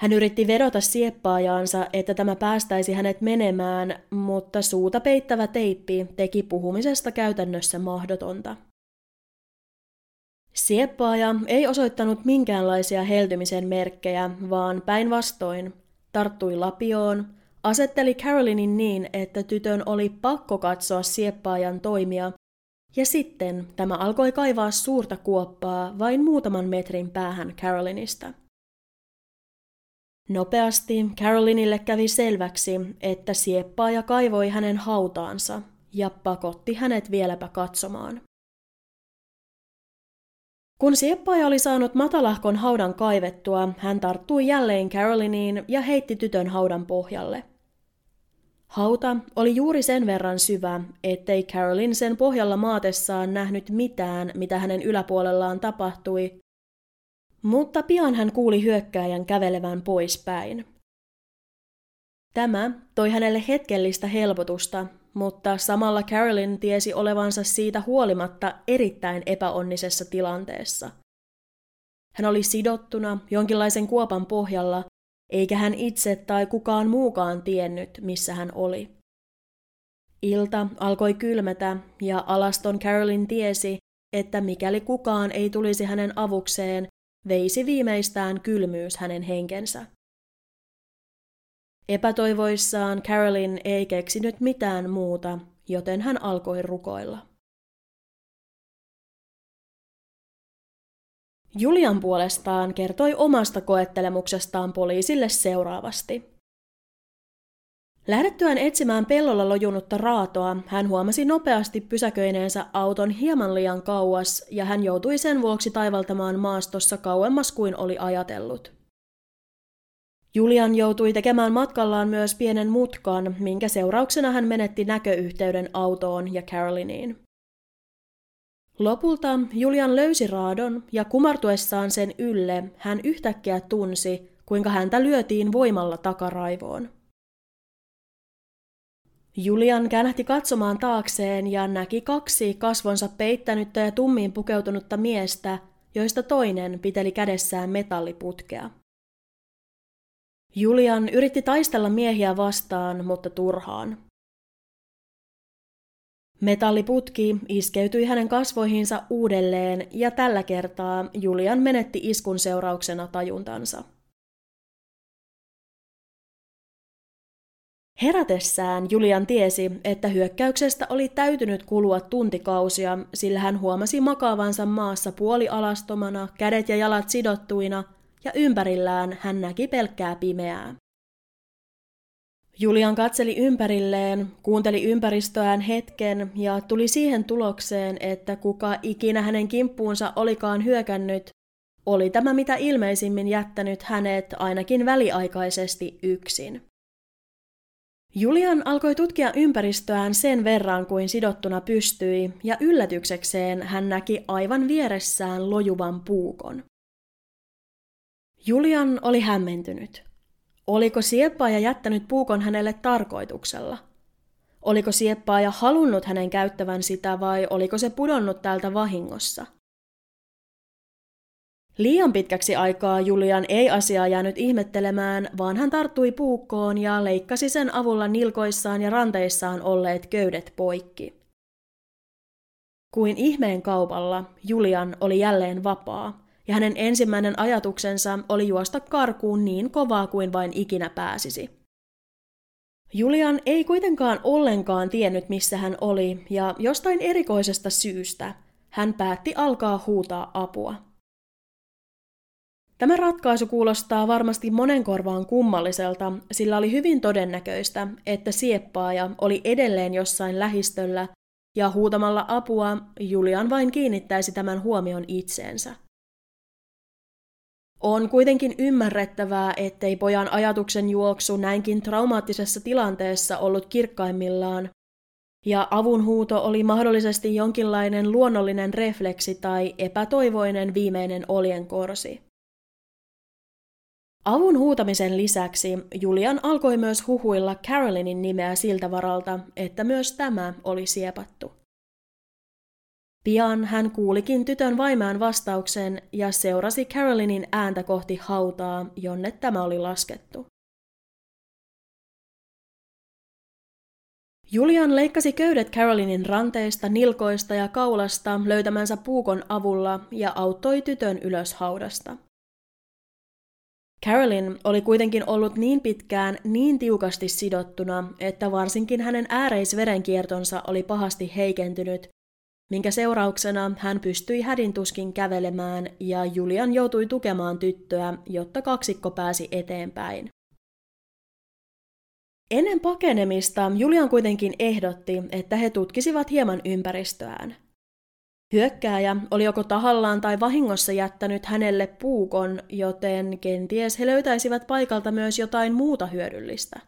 Hän yritti vedota sieppaajaansa, että tämä päästäisi hänet menemään, mutta suuta peittävä teippi teki puhumisesta käytännössä mahdotonta. Sieppaaja ei osoittanut minkäänlaisia heltymisen merkkejä, vaan päinvastoin tarttui lapioon, asetteli Carolinin niin, että tytön oli pakko katsoa sieppaajan toimia, ja sitten tämä alkoi kaivaa suurta kuoppaa vain muutaman metrin päähän Carolinista. Nopeasti Carolinille kävi selväksi, että sieppaaja kaivoi hänen hautaansa ja pakotti hänet vieläpä katsomaan. Kun sieppaaja oli saanut matalahkon haudan kaivettua, hän tarttui jälleen Caroliniin ja heitti tytön haudan pohjalle. Hauta oli juuri sen verran syvä, ettei Carolyn sen pohjalla maatessaan nähnyt mitään, mitä hänen yläpuolellaan tapahtui, mutta pian hän kuuli hyökkääjän kävelevän poispäin. Tämä toi hänelle hetkellistä helpotusta, mutta samalla Carolyn tiesi olevansa siitä huolimatta erittäin epäonnisessa tilanteessa. Hän oli sidottuna jonkinlaisen kuopan pohjalla, eikä hän itse tai kukaan muukaan tiennyt, missä hän oli. Ilta alkoi kylmätä ja alaston Carolyn tiesi, että mikäli kukaan ei tulisi hänen avukseen, veisi viimeistään kylmyys hänen henkensä. Epätoivoissaan Carolyn ei keksinyt mitään muuta, joten hän alkoi rukoilla. Julian puolestaan kertoi omasta koettelemuksestaan poliisille seuraavasti. Lähdettyään etsimään pellolla lojunutta raatoa, hän huomasi nopeasti pysäköineensä auton hieman liian kauas ja hän joutui sen vuoksi taivaltamaan maastossa kauemmas kuin oli ajatellut. Julian joutui tekemään matkallaan myös pienen mutkan, minkä seurauksena hän menetti näköyhteyden autoon ja Caroliniin. Lopulta Julian löysi raadon ja kumartuessaan sen ylle hän yhtäkkiä tunsi, kuinka häntä lyötiin voimalla takaraivoon. Julian käännähti katsomaan taakseen ja näki kaksi kasvonsa peittänyttä ja tummiin pukeutunutta miestä, joista toinen piteli kädessään metalliputkea. Julian yritti taistella miehiä vastaan, mutta turhaan. Metalliputki iskeytyi hänen kasvoihinsa uudelleen ja tällä kertaa Julian menetti iskun seurauksena tajuntansa. Herätessään Julian tiesi, että hyökkäyksestä oli täytynyt kulua tuntikausia, sillä hän huomasi makaavansa maassa puolialastomana, kädet ja jalat sidottuina, ja ympärillään hän näki pelkkää pimeää. Julian katseli ympärilleen, kuunteli ympäristöään hetken ja tuli siihen tulokseen, että kuka ikinä hänen kimppuunsa olikaan hyökännyt, oli tämä mitä ilmeisimmin jättänyt hänet ainakin väliaikaisesti yksin. Julian alkoi tutkia ympäristöään sen verran kuin sidottuna pystyi, ja yllätyksekseen hän näki aivan vieressään lojuvan puukon. Julian oli hämmentynyt. Oliko sieppaaja jättänyt puukon hänelle tarkoituksella? Oliko sieppaaja halunnut hänen käyttävän sitä vai oliko se pudonnut täältä vahingossa – Liian pitkäksi aikaa Julian ei asiaa jäänyt ihmettelemään, vaan hän tarttui puukkoon ja leikkasi sen avulla nilkoissaan ja ranteissaan olleet köydet poikki. Kuin ihmeen kaupalla Julian oli jälleen vapaa, ja hänen ensimmäinen ajatuksensa oli juosta karkuun niin kovaa kuin vain ikinä pääsisi. Julian ei kuitenkaan ollenkaan tiennyt, missä hän oli, ja jostain erikoisesta syystä hän päätti alkaa huutaa apua. Tämä ratkaisu kuulostaa varmasti monen korvaan kummalliselta, sillä oli hyvin todennäköistä, että sieppaaja oli edelleen jossain lähistöllä ja huutamalla apua Julian vain kiinnittäisi tämän huomion itseensä. On kuitenkin ymmärrettävää, ettei pojan ajatuksen juoksu näinkin traumaattisessa tilanteessa ollut kirkkaimmillaan, ja avunhuuto oli mahdollisesti jonkinlainen luonnollinen refleksi tai epätoivoinen viimeinen oljenkorsi. Avun huutamisen lisäksi Julian alkoi myös huhuilla Carolinin nimeä siltä varalta, että myös tämä oli siepattu. Pian hän kuulikin tytön vaimään vastauksen ja seurasi Carolinin ääntä kohti hautaa, jonne tämä oli laskettu. Julian leikkasi köydet Carolinin ranteista, nilkoista ja kaulasta löytämänsä puukon avulla ja auttoi tytön ylös haudasta. Carolyn oli kuitenkin ollut niin pitkään niin tiukasti sidottuna, että varsinkin hänen ääreisverenkiertonsa oli pahasti heikentynyt, minkä seurauksena hän pystyi hädintuskin kävelemään ja Julian joutui tukemaan tyttöä, jotta kaksikko pääsi eteenpäin. Ennen pakenemista Julian kuitenkin ehdotti, että he tutkisivat hieman ympäristöään – Hyökkääjä oli joko tahallaan tai vahingossa jättänyt hänelle puukon, joten kenties he löytäisivät paikalta myös jotain muuta hyödyllistä.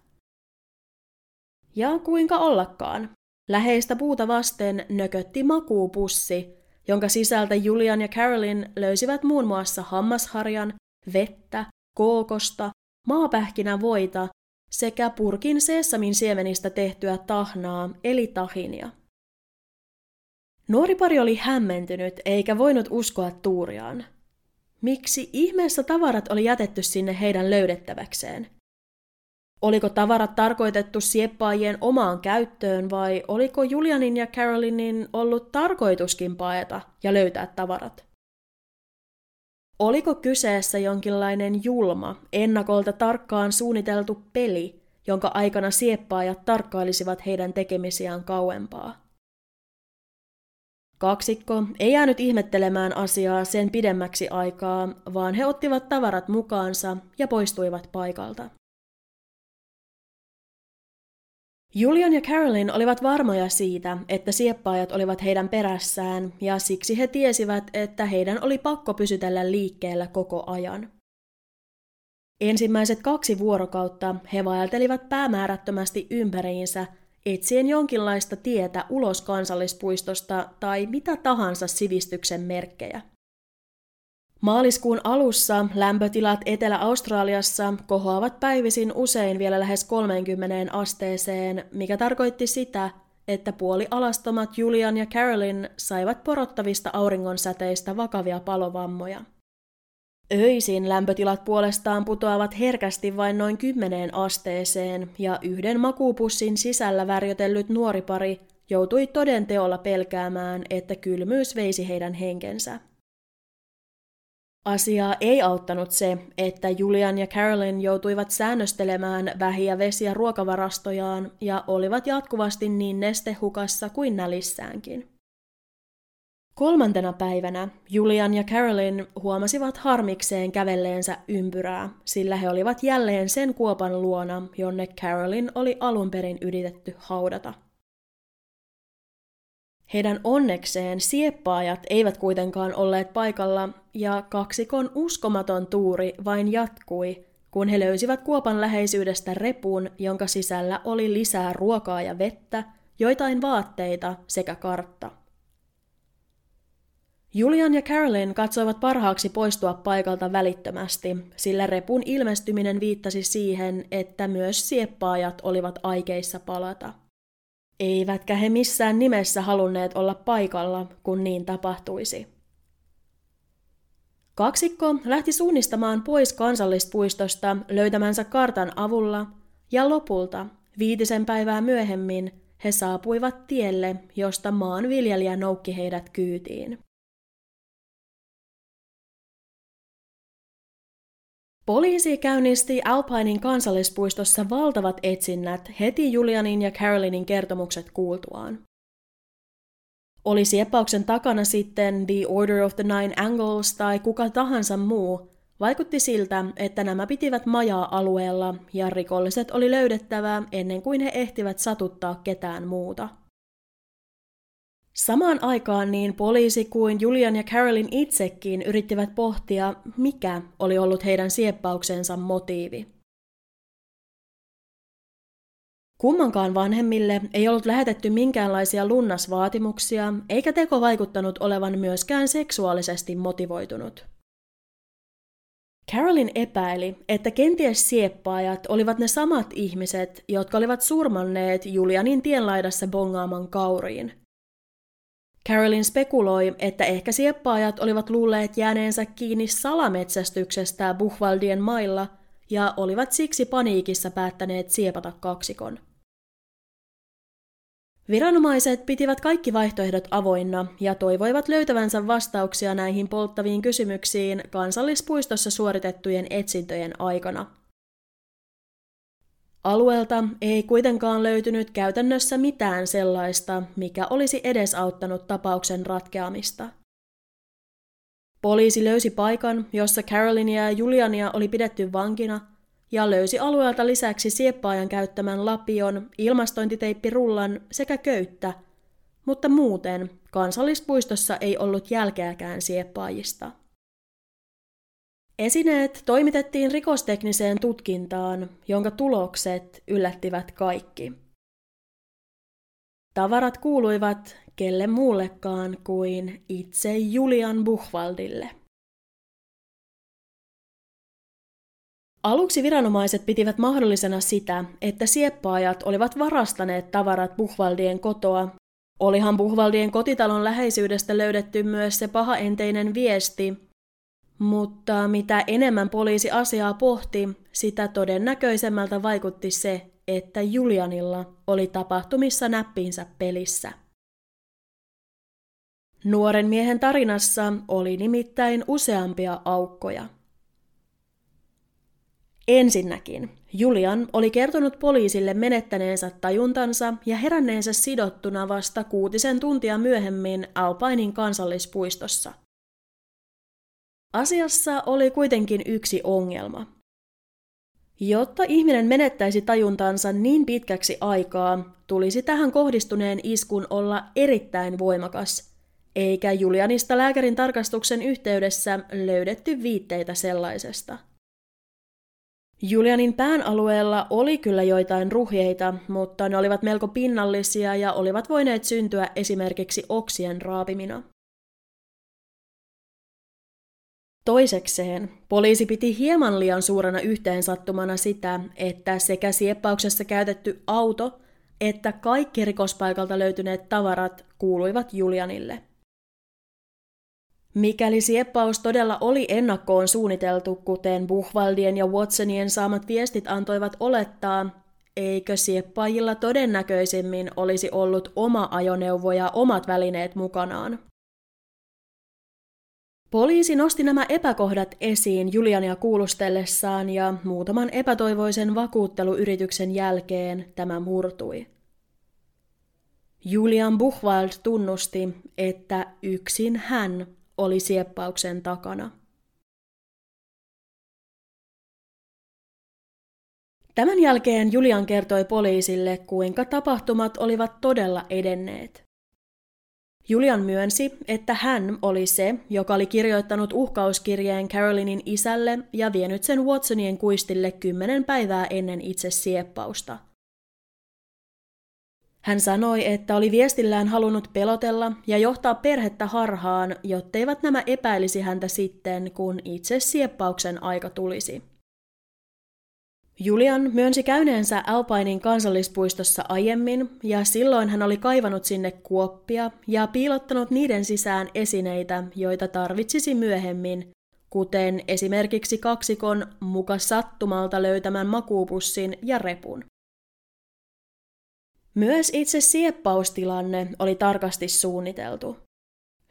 Ja kuinka ollakaan. Läheistä puuta vasten nökötti makuupussi, jonka sisältä Julian ja Carolyn löysivät muun muassa hammasharjan, vettä, kookosta, maapähkinävoita sekä purkin seessamin siemenistä tehtyä tahnaa eli tahinia. Nuori pari oli hämmentynyt eikä voinut uskoa tuuriaan. Miksi ihmeessä tavarat oli jätetty sinne heidän löydettäväkseen? Oliko tavarat tarkoitettu sieppaajien omaan käyttöön vai oliko Julianin ja Carolinin ollut tarkoituskin paeta ja löytää tavarat? Oliko kyseessä jonkinlainen julma, ennakolta tarkkaan suunniteltu peli, jonka aikana sieppaajat tarkkailisivat heidän tekemisiään kauempaa? Kaksikko ei jäänyt ihmettelemään asiaa sen pidemmäksi aikaa, vaan he ottivat tavarat mukaansa ja poistuivat paikalta. Julian ja Carolyn olivat varmoja siitä, että sieppaajat olivat heidän perässään, ja siksi he tiesivät, että heidän oli pakko pysytellä liikkeellä koko ajan. Ensimmäiset kaksi vuorokautta he vaeltelivat päämäärättömästi ympäriinsä, etsien jonkinlaista tietä ulos kansallispuistosta tai mitä tahansa sivistyksen merkkejä. Maaliskuun alussa lämpötilat Etelä-Australiassa kohoavat päivisin usein vielä lähes 30 asteeseen, mikä tarkoitti sitä, että puoli alastomat Julian ja Carolyn saivat porottavista auringonsäteistä vakavia palovammoja. Öisin lämpötilat puolestaan putoavat herkästi vain noin 10 asteeseen, ja yhden makuupussin sisällä värjötellyt nuori pari joutui toden teolla pelkäämään, että kylmyys veisi heidän henkensä. Asiaa ei auttanut se, että Julian ja Carolyn joutuivat säännöstelemään vähiä vesiä ruokavarastojaan ja olivat jatkuvasti niin nestehukassa kuin nälissäänkin. Kolmantena päivänä Julian ja Carolyn huomasivat harmikseen kävelleensä ympyrää, sillä he olivat jälleen sen kuopan luona, jonne Carolyn oli alun perin yritetty haudata. Heidän onnekseen sieppaajat eivät kuitenkaan olleet paikalla, ja kaksikon uskomaton tuuri vain jatkui, kun he löysivät kuopan läheisyydestä repun, jonka sisällä oli lisää ruokaa ja vettä, joitain vaatteita sekä kartta. Julian ja Carolyn katsoivat parhaaksi poistua paikalta välittömästi, sillä repun ilmestyminen viittasi siihen, että myös sieppaajat olivat aikeissa palata. Eivätkä he missään nimessä halunneet olla paikalla, kun niin tapahtuisi. Kaksikko lähti suunnistamaan pois kansallispuistosta löytämänsä kartan avulla, ja lopulta, viitisen päivää myöhemmin, he saapuivat tielle, josta maanviljelijä noukki heidät kyytiin. Poliisi käynnisti Alpinein kansallispuistossa valtavat etsinnät heti Julianin ja Carolynin kertomukset kuultuaan. Oli sieppauksen takana sitten The Order of the Nine Angles tai kuka tahansa muu, vaikutti siltä, että nämä pitivät majaa alueella ja rikolliset oli löydettävää ennen kuin he ehtivät satuttaa ketään muuta. Samaan aikaan niin poliisi kuin Julian ja Carolyn itsekin yrittivät pohtia, mikä oli ollut heidän sieppauksensa motiivi. Kummankaan vanhemmille ei ollut lähetetty minkäänlaisia lunnasvaatimuksia, eikä teko vaikuttanut olevan myöskään seksuaalisesti motivoitunut. Carolyn epäili, että kenties sieppaajat olivat ne samat ihmiset, jotka olivat surmanneet Julianin tienlaidassa bongaaman kauriin – Carolyn spekuloi, että ehkä sieppaajat olivat luulleet jääneensä kiinni salametsästyksestä Buchwaldien mailla ja olivat siksi paniikissa päättäneet siepata kaksikon. Viranomaiset pitivät kaikki vaihtoehdot avoinna ja toivoivat löytävänsä vastauksia näihin polttaviin kysymyksiin kansallispuistossa suoritettujen etsintöjen aikana – Alueelta ei kuitenkaan löytynyt käytännössä mitään sellaista, mikä olisi edesauttanut tapauksen ratkeamista. Poliisi löysi paikan, jossa Carolinia ja Juliania oli pidetty vankina, ja löysi alueelta lisäksi sieppaajan käyttämän lapion, ilmastointiteippirullan sekä köyttä, mutta muuten kansallispuistossa ei ollut jälkeäkään sieppaajista. Esineet toimitettiin rikostekniseen tutkintaan, jonka tulokset yllättivät kaikki. Tavarat kuuluivat kelle muullekaan kuin itse Julian Buchwaldille. Aluksi viranomaiset pitivät mahdollisena sitä, että sieppaajat olivat varastaneet tavarat Buchwaldien kotoa. Olihan Buchwaldien kotitalon läheisyydestä löydetty myös se pahaenteinen viesti, mutta mitä enemmän poliisi asiaa pohti, sitä todennäköisemmältä vaikutti se, että Julianilla oli tapahtumissa näppinsä pelissä. Nuoren miehen tarinassa oli nimittäin useampia aukkoja. Ensinnäkin, Julian oli kertonut poliisille menettäneensä tajuntansa ja heränneensä sidottuna vasta kuutisen tuntia myöhemmin Alpainin kansallispuistossa. Asiassa oli kuitenkin yksi ongelma. Jotta ihminen menettäisi tajuntansa niin pitkäksi aikaa, tulisi tähän kohdistuneen iskun olla erittäin voimakas, eikä Julianista lääkärin tarkastuksen yhteydessä löydetty viitteitä sellaisesta. Julianin pään alueella oli kyllä joitain ruhjeita, mutta ne olivat melko pinnallisia ja olivat voineet syntyä esimerkiksi oksien raapimina. Toisekseen, poliisi piti hieman liian suurena yhteensattumana sitä, että sekä sieppauksessa käytetty auto että kaikki rikospaikalta löytyneet tavarat kuuluivat Julianille. Mikäli sieppaus todella oli ennakkoon suunniteltu, kuten Buchwaldien ja Watsonien saamat viestit antoivat olettaa, eikö sieppaajilla todennäköisimmin olisi ollut oma ajoneuvo ja omat välineet mukanaan? Poliisi nosti nämä epäkohdat esiin Juliania kuulustellessaan ja muutaman epätoivoisen vakuutteluyrityksen jälkeen tämä murtui. Julian Buchwald tunnusti, että yksin hän oli sieppauksen takana. Tämän jälkeen Julian kertoi poliisille, kuinka tapahtumat olivat todella edenneet. Julian myönsi, että hän oli se, joka oli kirjoittanut uhkauskirjeen Carolinin isälle ja vienyt sen Watsonien kuistille kymmenen päivää ennen itse sieppausta. Hän sanoi, että oli viestillään halunnut pelotella ja johtaa perhettä harhaan, jotteivät nämä epäilisi häntä sitten, kun itse sieppauksen aika tulisi. Julian myönsi käyneensä Alpainin kansallispuistossa aiemmin, ja silloin hän oli kaivanut sinne kuoppia ja piilottanut niiden sisään esineitä, joita tarvitsisi myöhemmin, kuten esimerkiksi kaksikon muka sattumalta löytämän makuupussin ja repun. Myös itse sieppaustilanne oli tarkasti suunniteltu.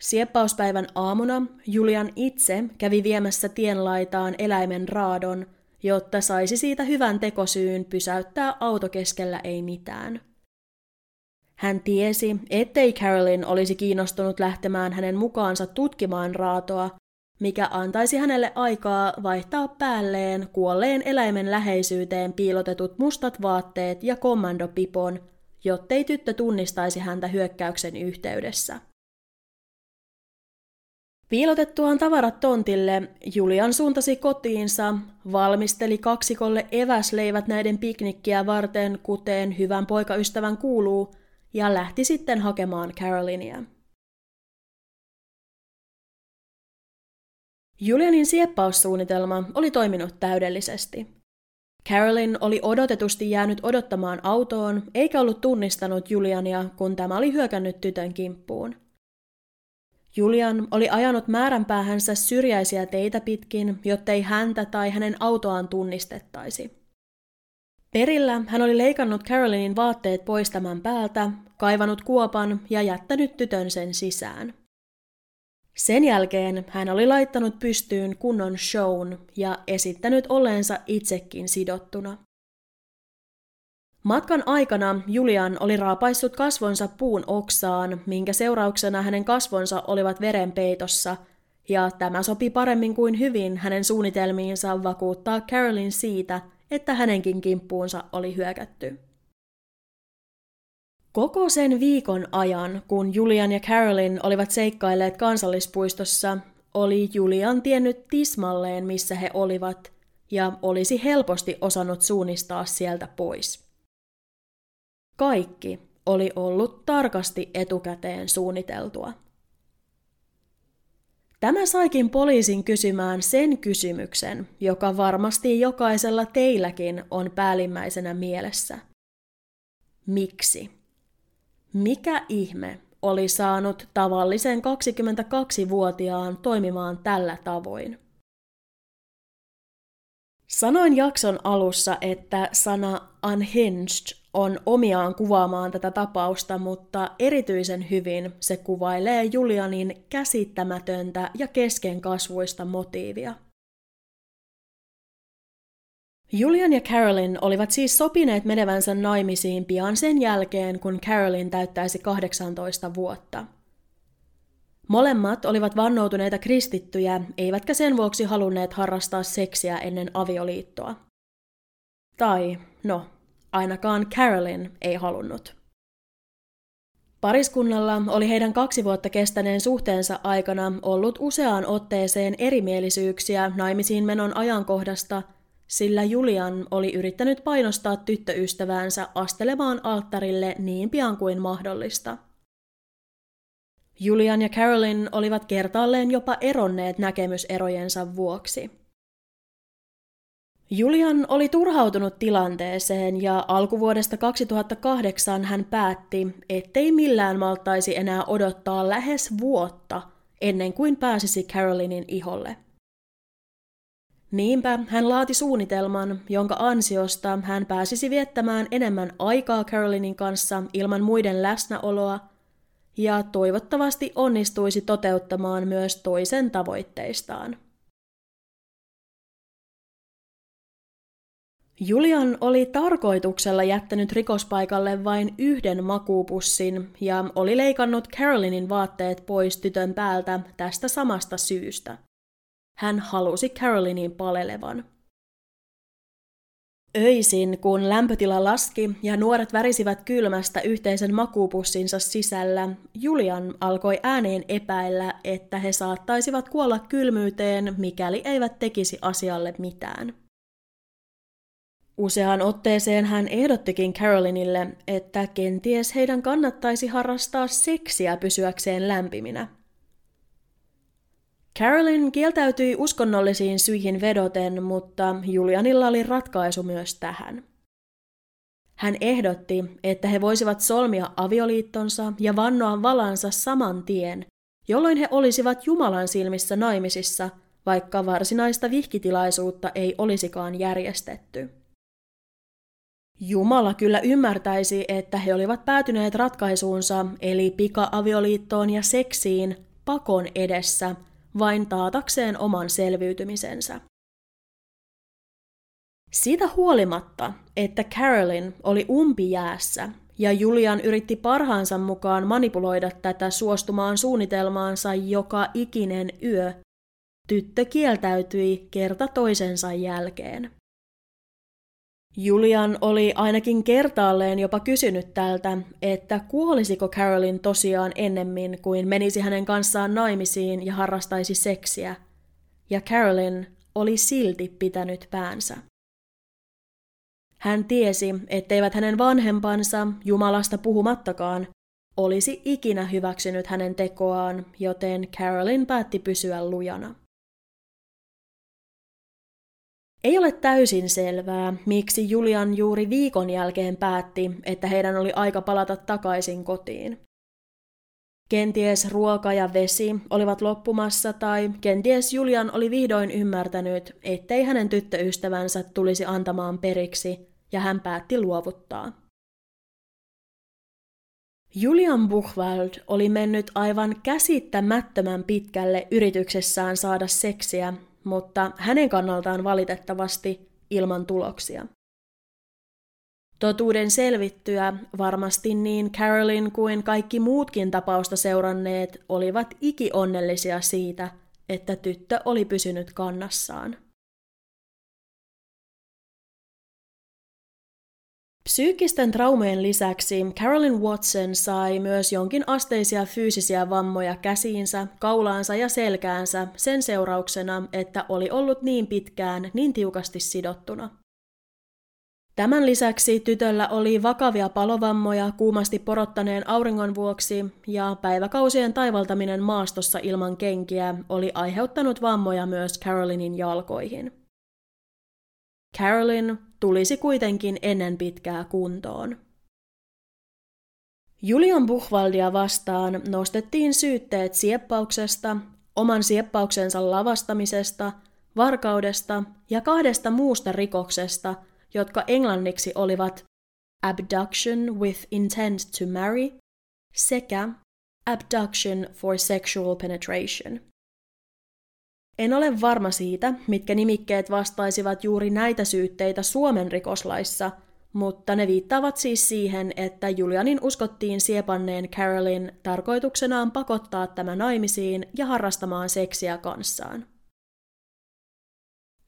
Sieppauspäivän aamuna Julian itse kävi viemässä tienlaitaan eläimen raadon – jotta saisi siitä hyvän tekosyyn pysäyttää auto keskellä ei mitään. Hän tiesi, ettei Carolyn olisi kiinnostunut lähtemään hänen mukaansa tutkimaan raatoa, mikä antaisi hänelle aikaa vaihtaa päälleen kuolleen eläimen läheisyyteen piilotetut mustat vaatteet ja kommandopipon, jottei tyttö tunnistaisi häntä hyökkäyksen yhteydessä. Piilotettuaan tavarat tontille, Julian suuntasi kotiinsa, valmisteli kaksikolle eväsleivät näiden piknikkiä varten, kuten hyvän poikaystävän kuuluu, ja lähti sitten hakemaan Carolinia. Julianin sieppaussuunnitelma oli toiminut täydellisesti. Carolyn oli odotetusti jäänyt odottamaan autoon, eikä ollut tunnistanut Juliania, kun tämä oli hyökännyt tytön kimppuun. Julian oli ajanut määränpäähänsä syrjäisiä teitä pitkin, jottei häntä tai hänen autoaan tunnistettaisi. Perillä hän oli leikannut Carolinin vaatteet pois tämän päältä, kaivanut kuopan ja jättänyt tytön sen sisään. Sen jälkeen hän oli laittanut pystyyn kunnon shown ja esittänyt olleensa itsekin sidottuna. Matkan aikana Julian oli raapaissut kasvonsa puun oksaan, minkä seurauksena hänen kasvonsa olivat verenpeitossa, ja tämä sopi paremmin kuin hyvin hänen suunnitelmiinsa vakuuttaa Carolyn siitä, että hänenkin kimppuunsa oli hyökätty. Koko sen viikon ajan, kun Julian ja Carolyn olivat seikkailleet kansallispuistossa, oli Julian tiennyt tismalleen, missä he olivat, ja olisi helposti osannut suunnistaa sieltä pois. Kaikki oli ollut tarkasti etukäteen suunniteltua. Tämä saikin poliisin kysymään sen kysymyksen, joka varmasti jokaisella teilläkin on päällimmäisenä mielessä. Miksi? Mikä ihme oli saanut tavallisen 22-vuotiaan toimimaan tällä tavoin? Sanoin jakson alussa, että sana unhinged on omiaan kuvaamaan tätä tapausta, mutta erityisen hyvin se kuvailee Julianin käsittämätöntä ja keskenkasvuista motiivia. Julian ja Carolyn olivat siis sopineet menevänsä naimisiin pian sen jälkeen, kun Carolyn täyttäisi 18 vuotta. Molemmat olivat vannoutuneita kristittyjä, eivätkä sen vuoksi halunneet harrastaa seksiä ennen avioliittoa. Tai, no, ainakaan Carolyn ei halunnut. Pariskunnalla oli heidän kaksi vuotta kestäneen suhteensa aikana ollut useaan otteeseen erimielisyyksiä naimisiin menon ajankohdasta, sillä Julian oli yrittänyt painostaa tyttöystäväänsä astelemaan alttarille niin pian kuin mahdollista. Julian ja Carolyn olivat kertaalleen jopa eronneet näkemyserojensa vuoksi. Julian oli turhautunut tilanteeseen ja alkuvuodesta 2008 hän päätti, ettei millään maltaisi enää odottaa lähes vuotta ennen kuin pääsisi Carolynin iholle. Niinpä hän laati suunnitelman, jonka ansiosta hän pääsisi viettämään enemmän aikaa Carolynin kanssa ilman muiden läsnäoloa ja toivottavasti onnistuisi toteuttamaan myös toisen tavoitteistaan. Julian oli tarkoituksella jättänyt rikospaikalle vain yhden makuupussin ja oli leikannut Carolinin vaatteet pois tytön päältä tästä samasta syystä. Hän halusi Carolinin palelevan. Öisin, kun lämpötila laski ja nuoret värisivät kylmästä yhteisen makuupussinsa sisällä, Julian alkoi ääneen epäillä, että he saattaisivat kuolla kylmyyteen, mikäli eivät tekisi asialle mitään. Useaan otteeseen hän ehdottikin Carolinille, että kenties heidän kannattaisi harrastaa seksiä pysyäkseen lämpiminä. Carolyn kieltäytyi uskonnollisiin syihin vedoten, mutta Julianilla oli ratkaisu myös tähän. Hän ehdotti, että he voisivat solmia avioliittonsa ja vannoa valansa saman tien, jolloin he olisivat Jumalan silmissä naimisissa, vaikka varsinaista vihkitilaisuutta ei olisikaan järjestetty. Jumala kyllä ymmärtäisi, että he olivat päätyneet ratkaisuunsa, eli pika-avioliittoon ja seksiin, pakon edessä, vain taatakseen oman selviytymisensä. Siitä huolimatta, että Carolyn oli umpijäässä ja Julian yritti parhaansa mukaan manipuloida tätä suostumaan suunnitelmaansa joka ikinen yö, tyttö kieltäytyi kerta toisensa jälkeen. Julian oli ainakin kertaalleen jopa kysynyt tältä, että kuolisiko Carolyn tosiaan ennemmin kuin menisi hänen kanssaan naimisiin ja harrastaisi seksiä, ja Carolyn oli silti pitänyt päänsä. Hän tiesi, etteivät hänen vanhempansa, Jumalasta puhumattakaan, olisi ikinä hyväksynyt hänen tekoaan, joten Carolyn päätti pysyä lujana. Ei ole täysin selvää, miksi Julian juuri viikon jälkeen päätti, että heidän oli aika palata takaisin kotiin. Kenties ruoka ja vesi olivat loppumassa tai kenties Julian oli vihdoin ymmärtänyt, ettei hänen tyttöystävänsä tulisi antamaan periksi ja hän päätti luovuttaa. Julian Buchwald oli mennyt aivan käsittämättömän pitkälle yrityksessään saada seksiä mutta hänen kannaltaan valitettavasti ilman tuloksia. Totuuden selvittyä varmasti niin Carolyn kuin kaikki muutkin tapausta seuranneet olivat ikionnellisia siitä, että tyttö oli pysynyt kannassaan. Psyykkisten traumojen lisäksi Carolyn Watson sai myös jonkin asteisia fyysisiä vammoja käsiinsä, kaulaansa ja selkäänsä sen seurauksena, että oli ollut niin pitkään niin tiukasti sidottuna. Tämän lisäksi tytöllä oli vakavia palovammoja kuumasti porottaneen auringon vuoksi ja päiväkausien taivaltaminen maastossa ilman kenkiä oli aiheuttanut vammoja myös Carolynin jalkoihin. Carolyn tulisi kuitenkin ennen pitkää kuntoon. Julian Buchwaldia vastaan nostettiin syytteet sieppauksesta, oman sieppauksensa lavastamisesta, varkaudesta ja kahdesta muusta rikoksesta, jotka englanniksi olivat abduction with intent to marry sekä abduction for sexual penetration. En ole varma siitä, mitkä nimikkeet vastaisivat juuri näitä syytteitä Suomen rikoslaissa, mutta ne viittaavat siis siihen, että Julianin uskottiin siepanneen Carolin tarkoituksenaan pakottaa tämä naimisiin ja harrastamaan seksiä kanssaan.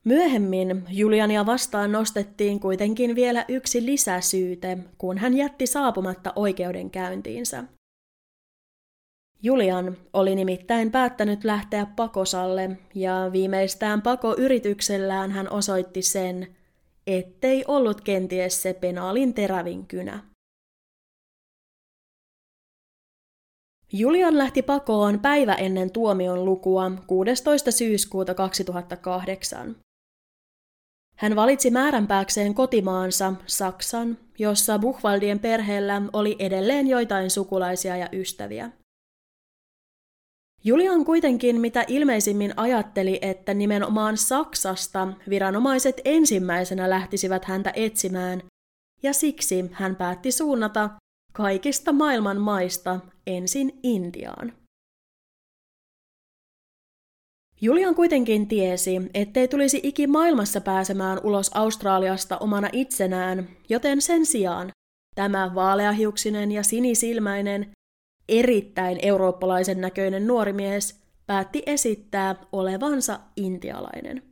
Myöhemmin Juliania vastaan nostettiin kuitenkin vielä yksi lisäsyyte, kun hän jätti saapumatta oikeudenkäyntiinsä. Julian oli nimittäin päättänyt lähteä pakosalle, ja viimeistään pakoyrityksellään hän osoitti sen, ettei ollut kenties se penaalin terävin kynä. Julian lähti pakoon päivä ennen tuomion lukua 16. syyskuuta 2008. Hän valitsi määränpääkseen kotimaansa, Saksan, jossa Buchwaldien perheellä oli edelleen joitain sukulaisia ja ystäviä. Julian kuitenkin mitä ilmeisimmin ajatteli, että nimenomaan Saksasta viranomaiset ensimmäisenä lähtisivät häntä etsimään, ja siksi hän päätti suunnata kaikista maailman maista ensin Intiaan. Julian kuitenkin tiesi, ettei tulisi iki maailmassa pääsemään ulos Australiasta omana itsenään, joten sen sijaan tämä vaaleahiuksinen ja sinisilmäinen, erittäin eurooppalaisen näköinen nuori mies päätti esittää olevansa intialainen.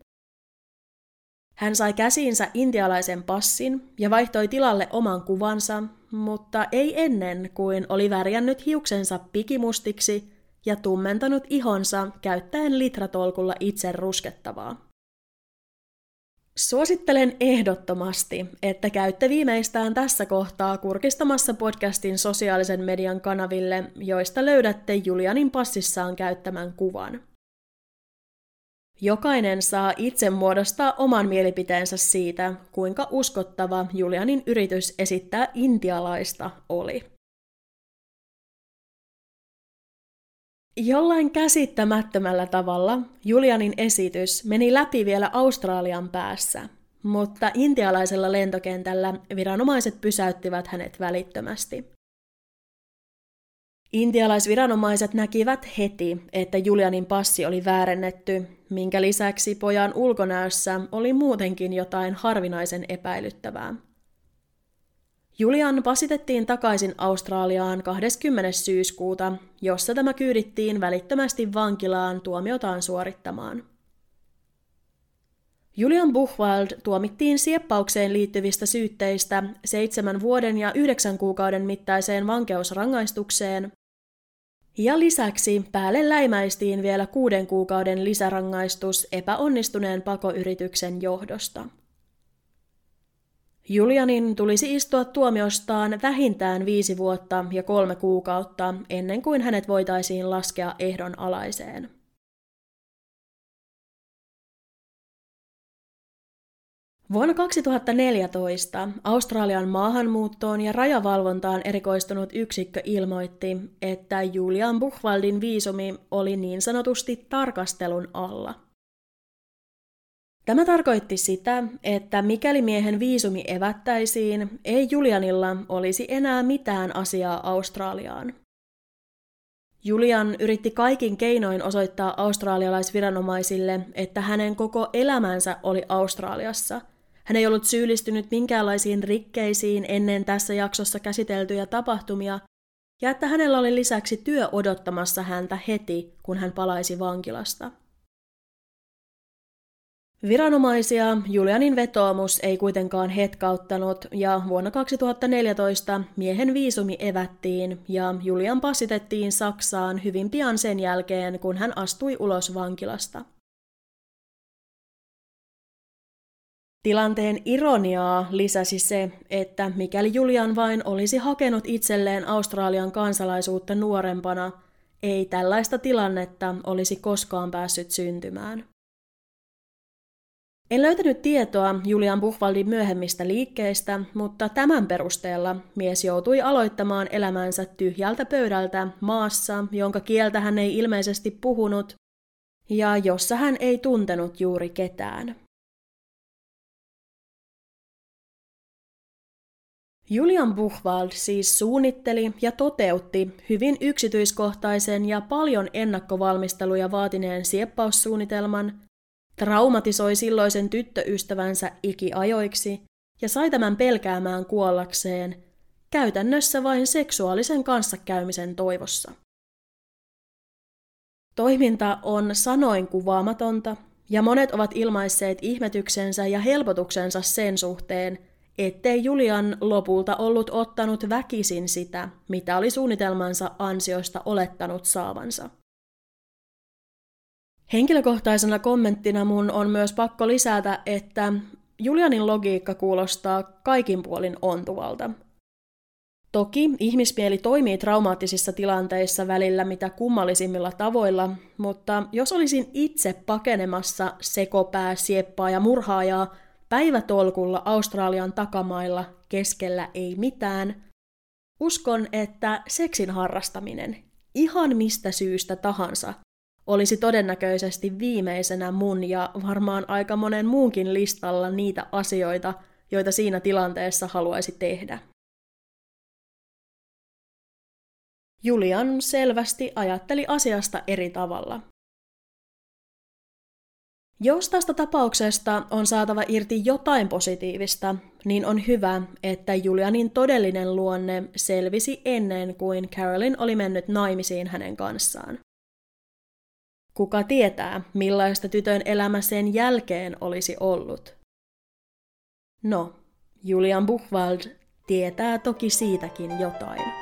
Hän sai käsiinsä intialaisen passin ja vaihtoi tilalle oman kuvansa, mutta ei ennen kuin oli värjännyt hiuksensa pikimustiksi ja tummentanut ihonsa käyttäen litratolkulla itse ruskettavaa. Suosittelen ehdottomasti, että käytte viimeistään tässä kohtaa kurkistamassa podcastin sosiaalisen median kanaville, joista löydätte Julianin passissaan käyttämän kuvan. Jokainen saa itse muodostaa oman mielipiteensä siitä, kuinka uskottava Julianin yritys esittää intialaista oli. Jollain käsittämättömällä tavalla Julianin esitys meni läpi vielä Australian päässä, mutta intialaisella lentokentällä viranomaiset pysäyttivät hänet välittömästi. Intialaisviranomaiset näkivät heti, että Julianin passi oli väärennetty, minkä lisäksi pojan ulkonäössä oli muutenkin jotain harvinaisen epäilyttävää. Julian pasitettiin takaisin Australiaan 20. syyskuuta, jossa tämä kyydittiin välittömästi vankilaan tuomiotaan suorittamaan. Julian Buchwald tuomittiin sieppaukseen liittyvistä syytteistä seitsemän vuoden ja yhdeksän kuukauden mittaiseen vankeusrangaistukseen, ja lisäksi päälle läimäistiin vielä kuuden kuukauden lisärangaistus epäonnistuneen pakoyrityksen johdosta. Julianin tulisi istua tuomiostaan vähintään viisi vuotta ja kolme kuukautta ennen kuin hänet voitaisiin laskea ehdon alaiseen. Vuonna 2014 Australian maahanmuuttoon ja rajavalvontaan erikoistunut yksikkö ilmoitti, että Julian Buchwaldin viisumi oli niin sanotusti tarkastelun alla – Tämä tarkoitti sitä, että mikäli miehen viisumi evättäisiin, ei Julianilla olisi enää mitään asiaa Australiaan. Julian yritti kaikin keinoin osoittaa australialaisviranomaisille, että hänen koko elämänsä oli Australiassa. Hän ei ollut syyllistynyt minkäänlaisiin rikkeisiin ennen tässä jaksossa käsiteltyjä tapahtumia, ja että hänellä oli lisäksi työ odottamassa häntä heti, kun hän palaisi vankilasta. Viranomaisia Julianin vetoomus ei kuitenkaan hetkauttanut ja vuonna 2014 miehen viisumi evättiin ja Julian passitettiin Saksaan hyvin pian sen jälkeen, kun hän astui ulos vankilasta. Tilanteen ironiaa lisäsi se, että mikäli Julian vain olisi hakenut itselleen Australian kansalaisuutta nuorempana, ei tällaista tilannetta olisi koskaan päässyt syntymään. En löytänyt tietoa Julian Buchwaldin myöhemmistä liikkeistä, mutta tämän perusteella mies joutui aloittamaan elämänsä tyhjältä pöydältä maassa, jonka kieltä hän ei ilmeisesti puhunut ja jossa hän ei tuntenut juuri ketään. Julian Buchwald siis suunnitteli ja toteutti hyvin yksityiskohtaisen ja paljon ennakkovalmisteluja vaatineen sieppaussuunnitelman, traumatisoi silloisen tyttöystävänsä ikiajoiksi ja sai tämän pelkäämään kuollakseen, käytännössä vain seksuaalisen kanssakäymisen toivossa. Toiminta on sanoin kuvaamatonta, ja monet ovat ilmaisseet ihmetyksensä ja helpotuksensa sen suhteen, ettei Julian lopulta ollut ottanut väkisin sitä, mitä oli suunnitelmansa ansiosta olettanut saavansa. Henkilökohtaisena kommenttina mun on myös pakko lisätä, että Julianin logiikka kuulostaa kaikin puolin ontuvalta. Toki ihmismieli toimii traumaattisissa tilanteissa välillä mitä kummallisimmilla tavoilla, mutta jos olisin itse pakenemassa sekopää, sieppaa ja murhaajaa päivätolkulla Australian takamailla keskellä ei mitään, uskon, että seksin harrastaminen, ihan mistä syystä tahansa, olisi todennäköisesti viimeisenä mun ja varmaan aika monen muunkin listalla niitä asioita, joita siinä tilanteessa haluaisi tehdä. Julian selvästi ajatteli asiasta eri tavalla. Jos tästä tapauksesta on saatava irti jotain positiivista, niin on hyvä, että Julianin todellinen luonne selvisi ennen kuin Carolyn oli mennyt naimisiin hänen kanssaan. Kuka tietää, millaista tytön elämä sen jälkeen olisi ollut? No, Julian Buchwald tietää toki siitäkin jotain.